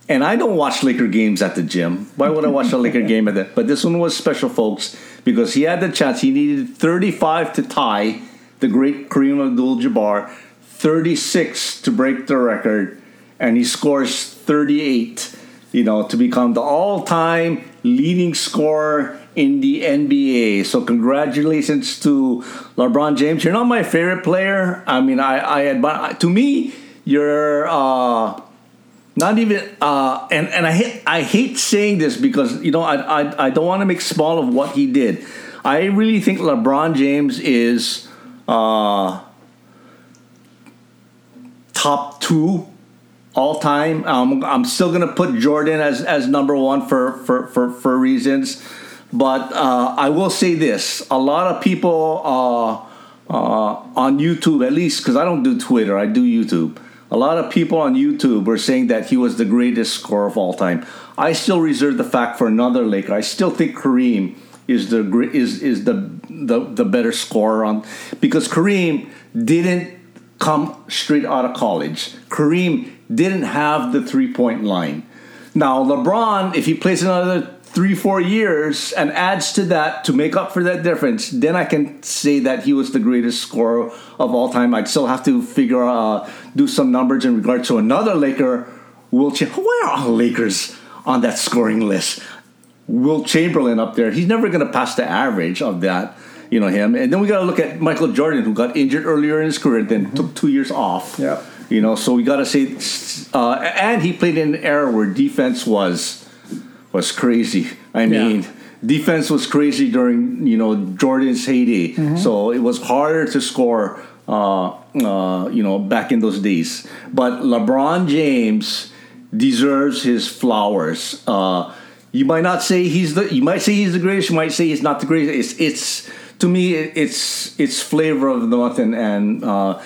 S3: and I don't watch Laker games at the gym. Why would I watch a Laker game at that? But this one was special, folks, because he had the chance. He needed 35 to tie the great Kareem Abdul-Jabbar, 36 to break the record, and he scores 38. You know, to become the all-time leading scorer in the NBA. So congratulations to LeBron James. You're not my favorite player. I mean, I, I admire. To me, you're. Uh, not even uh, and and I hate I hate saying this because you know I I, I don't want to make small of what he did. I really think LeBron James is uh, top two all time. Um, I'm still gonna put Jordan as as number one for for for, for reasons, but uh, I will say this: a lot of people uh, uh, on YouTube, at least because I don't do Twitter, I do YouTube. A lot of people on YouTube were saying that he was the greatest scorer of all time. I still reserve the fact for another Laker. I still think Kareem is the is is the the, the better scorer on because Kareem didn't come straight out of college. Kareem didn't have the three point line. Now LeBron, if he plays another three four years and adds to that to make up for that difference, then I can say that he was the greatest scorer of all time. I'd still have to figure uh, do some numbers in regard to another Laker. Wilt Ch- where are Lakers on that scoring list? Wilt Chamberlain up there? He's never going to pass the average of that. You know him, and then we got to look at Michael Jordan, who got injured earlier in his career, then took two years off.
S2: Yeah,
S3: You know, so we got to say, uh, and he played in an era where defense was was crazy. I mean, defense was crazy during you know Jordan's heyday. So it was harder to score. Uh, uh, you know, back in those days. But LeBron James deserves his flowers. Uh, you might not say he's the. You might say he's the greatest. You might say he's not the greatest. It's it's to me it's it's flavor of the month and and. Uh,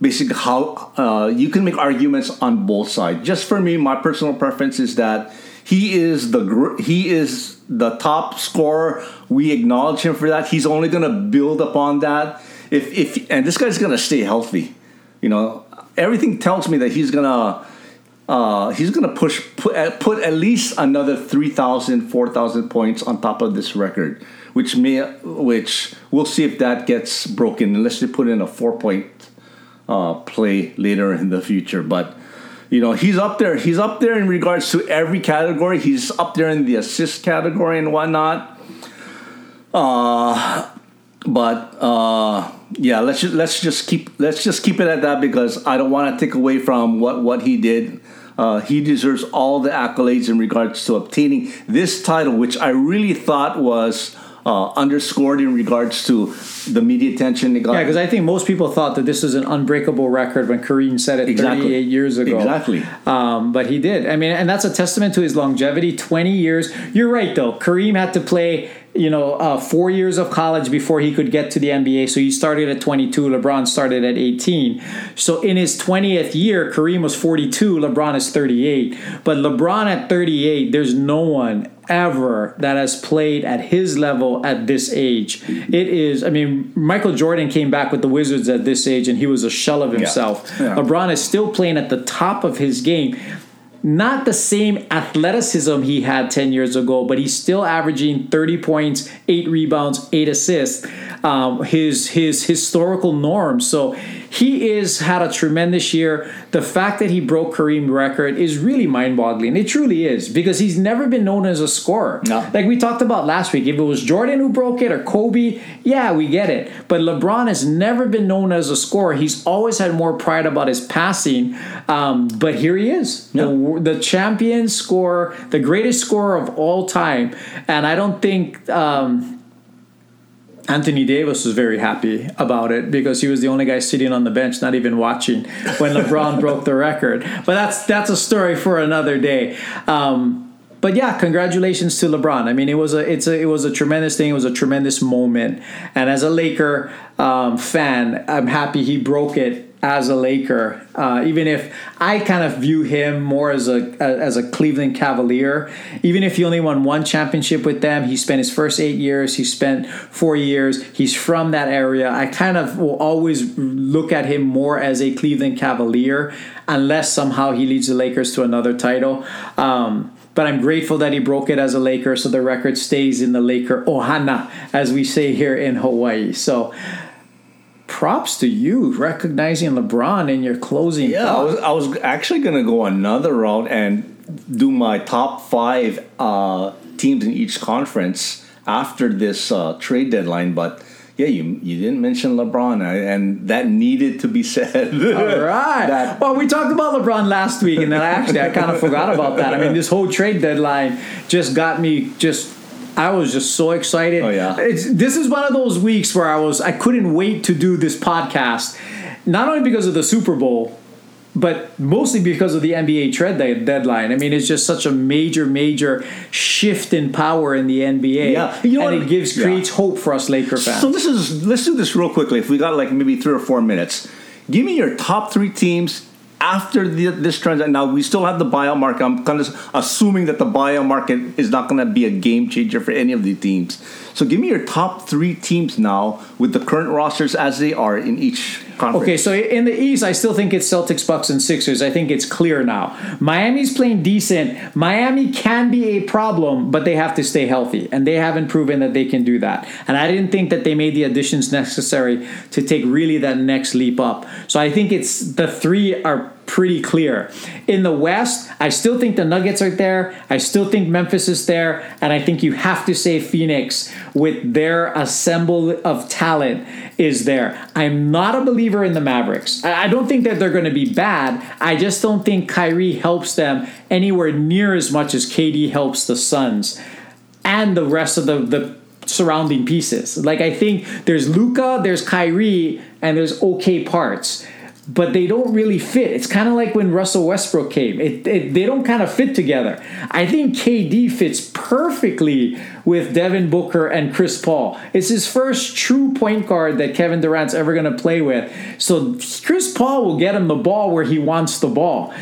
S3: basically how uh, you can make arguments on both sides. Just for me, my personal preference is that he is the he is the top scorer. We acknowledge him for that. He's only going to build upon that. If if and this guy's going to stay healthy. You know, everything tells me that he's gonna. Uh, he's gonna push put put at least another 3,000, 4,000 points on top of this record, which may which we'll see if that gets broken unless they put in a four point uh, play later in the future. But you know, he's up there. He's up there in regards to every category. He's up there in the assist category and whatnot. Uh, but uh, yeah, let's just, let's just keep let's just keep it at that because I don't want to take away from what what he did. Uh, he deserves all the accolades in regards to obtaining this title, which I really thought was uh, underscored in regards to the media attention they got.
S2: Yeah, because I think most people thought that this was an unbreakable record when Kareem said it
S3: Exactly.
S2: 38 years ago.
S3: Exactly.
S2: Um, but he did. I mean, and that's a testament to his longevity 20 years. You're right, though. Kareem had to play, you know, uh, four years of college before he could get to the NBA. So he started at 22. LeBron started at 18. So in his 20th year, Kareem was 42. LeBron is 38. But LeBron at 38, there's no one ever that has played at his level at this age. It is, I mean, Michael Jordan came back with the Wizards at this age and he was a shell of himself.
S3: Yeah.
S2: LeBron is still playing at the top of his game. Not the same athleticism he had 10 years ago, but he's still averaging 30 points, 8 rebounds, 8 assists. Um, his his historical norm. So he is had a tremendous year. The fact that he broke Kareem record is really mind-boggling. It truly is because he's never been known as a scorer.
S3: No.
S2: Like we talked about last week, if it was Jordan who broke it or Kobe, yeah, we get it. But LeBron has never been known as a scorer. He's always had more pride about his passing. Um, but here he is, the, the champion scorer, the greatest scorer of all time. And I don't think. Um, Anthony Davis was very happy about it because he was the only guy sitting on the bench, not even watching when LeBron broke the record. But that's that's a story for another day. Um, but yeah, congratulations to LeBron. I mean, it was a it's a it was a tremendous thing. It was a tremendous moment. And as a Laker um, fan, I'm happy he broke it as a Laker. Uh, even if I kind of view him more as a as a Cleveland Cavalier. Even if he only won one championship with them, he spent his first eight years. He spent four years. He's from that area. I kind of will always look at him more as a Cleveland Cavalier, unless somehow he leads the Lakers to another title. Um, but I'm grateful that he broke it as a Laker, so the record stays in the Laker ohana, as we say here in Hawaii. So, props to you recognizing LeBron in your closing.
S3: Yeah, I was, I was actually going to go another route and do my top five uh, teams in each conference after this uh, trade deadline, but yeah, you you didn't mention LeBron, and that needed to be said.
S2: All right.
S3: That-
S2: well, we talked about LeBron last week, and then I actually I kind of forgot about that. I mean, this whole trade deadline just got me just. I was just so excited.
S3: Oh, yeah.
S2: It's, this is one of those weeks where I was I couldn't wait to do this podcast, not only because of the Super Bowl, but mostly because of the NBA trade deadline. I mean, it's just such a major, major shift in power in the NBA.
S3: Yeah. You know
S2: and
S3: what?
S2: it gives
S3: Yeah.
S2: creates hope for us Laker fans.
S3: So this is let's do this real quickly. If we got like maybe three or four minutes, give me your top three teams after the, this transaction. Now we still have the buyout market. I'm kind of assuming that the buyout market is not going to be a game changer for any of the teams. So give me your top three teams now with the current rosters as they are in each conference.
S2: Okay, so in the East, I still think it's Celtics, Bucks, and Sixers. I think it's clear now. Miami's playing decent. Miami can be a problem, but they have to stay healthy, and they haven't proven that they can do that. And I didn't think that they made the additions necessary to take really that next leap up. So I think it's the three are pretty clear. In the West, I still think the Nuggets are there. I still think Memphis is there, and I think you have to say Phoenix with their assemble of talent is there. I'm not a believer in the Mavericks. I don't think that they're going to be bad. I just don't think Kyrie helps them anywhere near as much as KD helps the Suns and the rest of the the surrounding pieces. Like I think there's Luka, there's Kyrie, and there's okay parts. But they don't really fit. It's kind of like when Russell Westbrook came. It, it, they don't kind of fit together. I think KD fits perfectly with Devin Booker and Chris Paul. It's his first true point guard that Kevin Durant's ever going to play with. So Chris Paul will get him the ball where he wants the ball.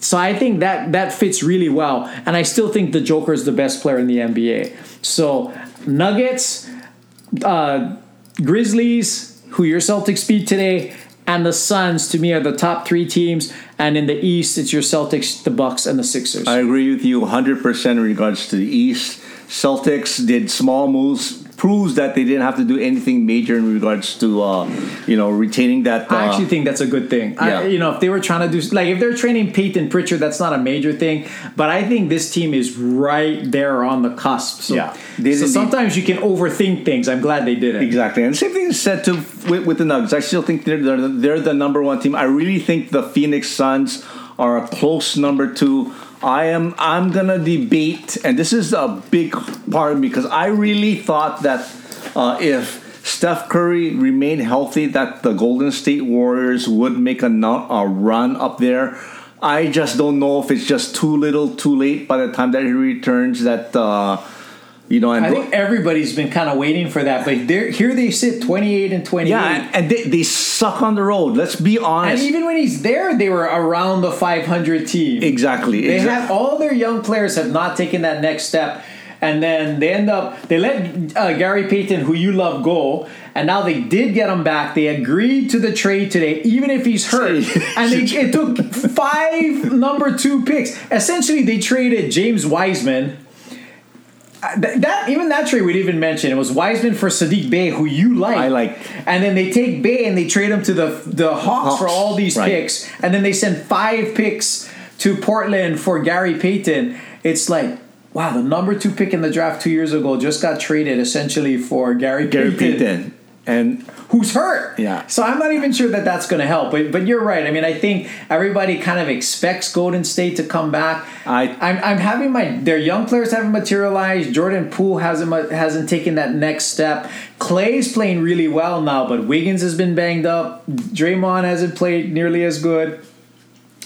S2: So I think that that fits really well, and I still think the Joker is the best player in the NBA. So Nuggets, uh, Grizzlies, who your Celtics beat today, and the Suns to me are the top three teams. And in the East, it's your Celtics, the Bucks, and the Sixers.
S3: I agree with you 100% in regards to the East. Celtics did small moves, proves that they didn't have to do anything major in regards to, uh, you know, retaining that. Uh,
S2: I actually think that's a good thing. I, you know, if they were trying to do like if they're training Payton Pritchard, that's not a major thing. But I think this team is right there on the cusp. So,
S3: Yeah. They
S2: so
S3: didn't-
S2: sometimes you can overthink things. I'm glad they did it.
S3: Exactly, and same thing is said to with, with the Nuggets. I still think they're, they're they're the number one team. I really think the Phoenix Suns are a close number two. I am I'm gonna debate, and this is a big part of me because I really thought that uh, if Steph Curry remained healthy, that the Golden State Warriors would make a, a run up there. I just don't know if it's just too little, too late by the time that he returns. That uh, you know, and
S2: I think everybody's been kind of waiting for that, but here they sit, twenty-eight and twenty-eight.
S3: yeah, and they, they suck on the road. Let's be honest.
S2: And even when he's there, they were around the 500 team.
S3: exactly.
S2: They
S3: exactly.
S2: have all their young players have not taken that next step, and then they end up they let uh, Gary Payton, who you love, go, and now they did get him back. They agreed to the trade today, even if he's hurt, and they, it took five number two picks. Essentially, they traded James Wiseman. Th- That even that trade we'd even mention it was Wiseman for Sadiq Bey, who you like.
S3: I like.
S2: And then they take Bey and they trade him to the the Hawks, for all these
S3: right.
S2: picks, and then they send five picks to Portland for Gary Payton. It's like, wow, the number two pick in the draft two years ago just got traded essentially for Gary,
S3: Gary
S2: Payton,
S3: Payton. And
S2: who's hurt.
S3: Yeah.
S2: So I'm not even sure that that's going to help. But but you're right. I mean, I think everybody kind of expects Golden State to come back.
S3: I-
S2: I'm, I'm having my their young players haven't materialized. Jordan Poole hasn't hasn't taken that next step. Clay's playing really well now, but Wiggins has been banged up. Draymond hasn't played nearly as good.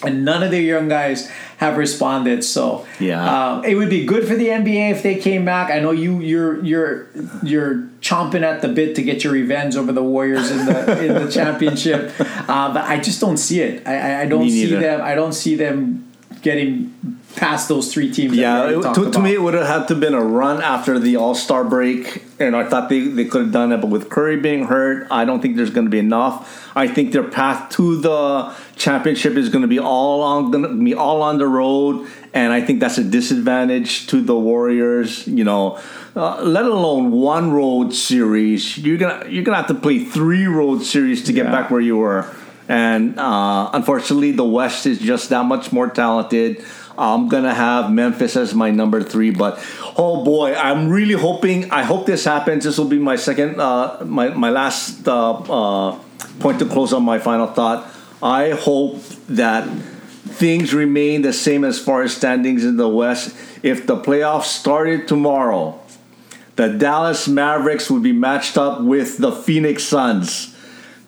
S2: And none of their young guys have responded. So
S3: Yeah.
S2: um, it would be good for the NBA if they came back. I know you you're you're you're chomping at the bit to get your revenge over the Warriors in the in the championship, uh, but I just don't see it. I, I, don't see them. I don't see them getting past those three teams.
S3: Yeah, to, to me, it would have had to been a run after the All Star break, and I thought they, they could have done it. But with Curry being hurt, I don't think there's going to be enough. I think their path to the championship is going to be all on going to be all on the road, and I think that's a disadvantage to the Warriors. You know, uh, let alone one road series. You're gonna you're gonna have to play three road series to get
S2: Yeah.
S3: back where you were. And uh, unfortunately, the West is just that much more talented. I'm gonna have Memphis as my number three, but oh boy, I'm really hoping. I hope this happens. This will be my second, uh, my my last uh, uh, point to close on my final thought. I hope that things remain the same as far as standings in the West. If the playoffs started tomorrow, the Dallas Mavericks would be matched up with the Phoenix Suns.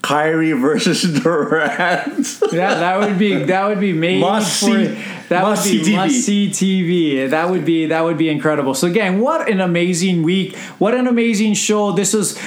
S3: Kyrie versus Durant.
S2: Yeah, that would be that would be made
S3: Must see-
S2: that
S3: must
S2: would be
S3: see TV.
S2: must see TV. That would be that would be incredible. So again, what an amazing week! What an amazing show! This is.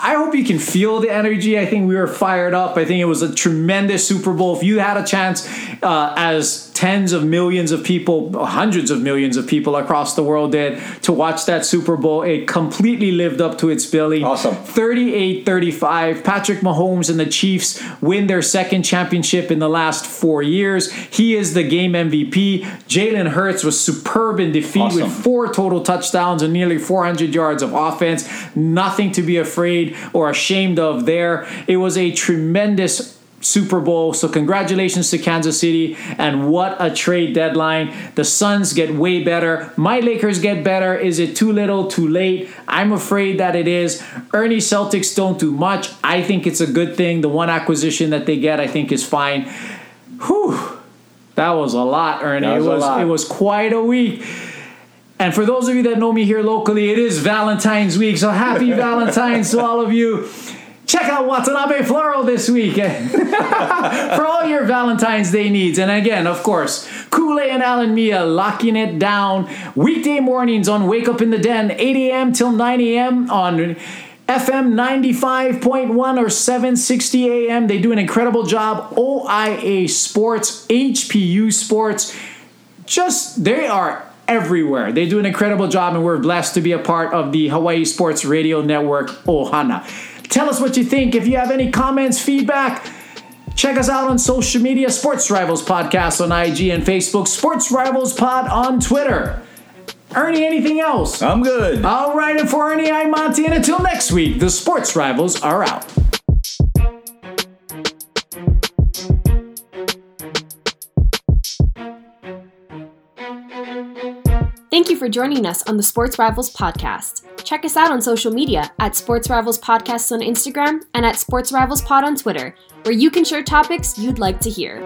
S2: I hope you can feel the energy. I think we were fired up. I think it was a tremendous Super Bowl. If you had a chance, uh, as tens of millions of people, hundreds of millions of people across the world did, to watch that Super Bowl, it completely lived up to its billing.
S3: Awesome.
S2: 38 35. Patrick Mahomes and the Chiefs win their second championship in the last four years. He is the game MVP. Jalen Hurts was superb in defeat
S3: Awesome.
S2: with four total touchdowns and nearly 400 yards of offense. Nothing to be afraid or ashamed of there. It was a tremendous Super Bowl. So congratulations to Kansas City and what a trade deadline. The Suns get way better. My Lakers get better. Is it too little, too late? I'm afraid that it is. Ernie Celtics don't do much. I think it's a good thing. The one acquisition that they get, I think, is fine. Whew. That was a lot, Ernie.
S3: Was
S2: it was it was quite a week. And for those of you that know me here locally, it is Valentine's week. So happy Valentine's to all of you. Check out Watanabe Floral this week eh? for all your Valentine's Day needs. And again, of course, Kool-Aid and Alan Mia locking it down weekday mornings on Wake Up in the Den, 8 a.m. till 9 a.m. on FM 95.1 or 760 AM. They do an incredible job. OIA Sports, HPU Sports, just they are everywhere. They do an incredible job, and we're blessed to be a part of the Hawaii Sports Radio Network, Ohana. Tell us what you think. If you have any comments, feedback, check us out on social media Sports Rivals Podcast on IG and Facebook, Sports Rivals Pod on Twitter. Ernie, anything else?
S3: I'm good.
S2: All right, and for Ernie, I'm Monty, and until next week, the Sports Rivals are out.
S1: Thank you for joining us on the Sports Rivals podcast. Check us out on social media at Sports Rivals Podcast on Instagram and at Sports Rivals Pod on Twitter, where you can share topics you'd like to hear.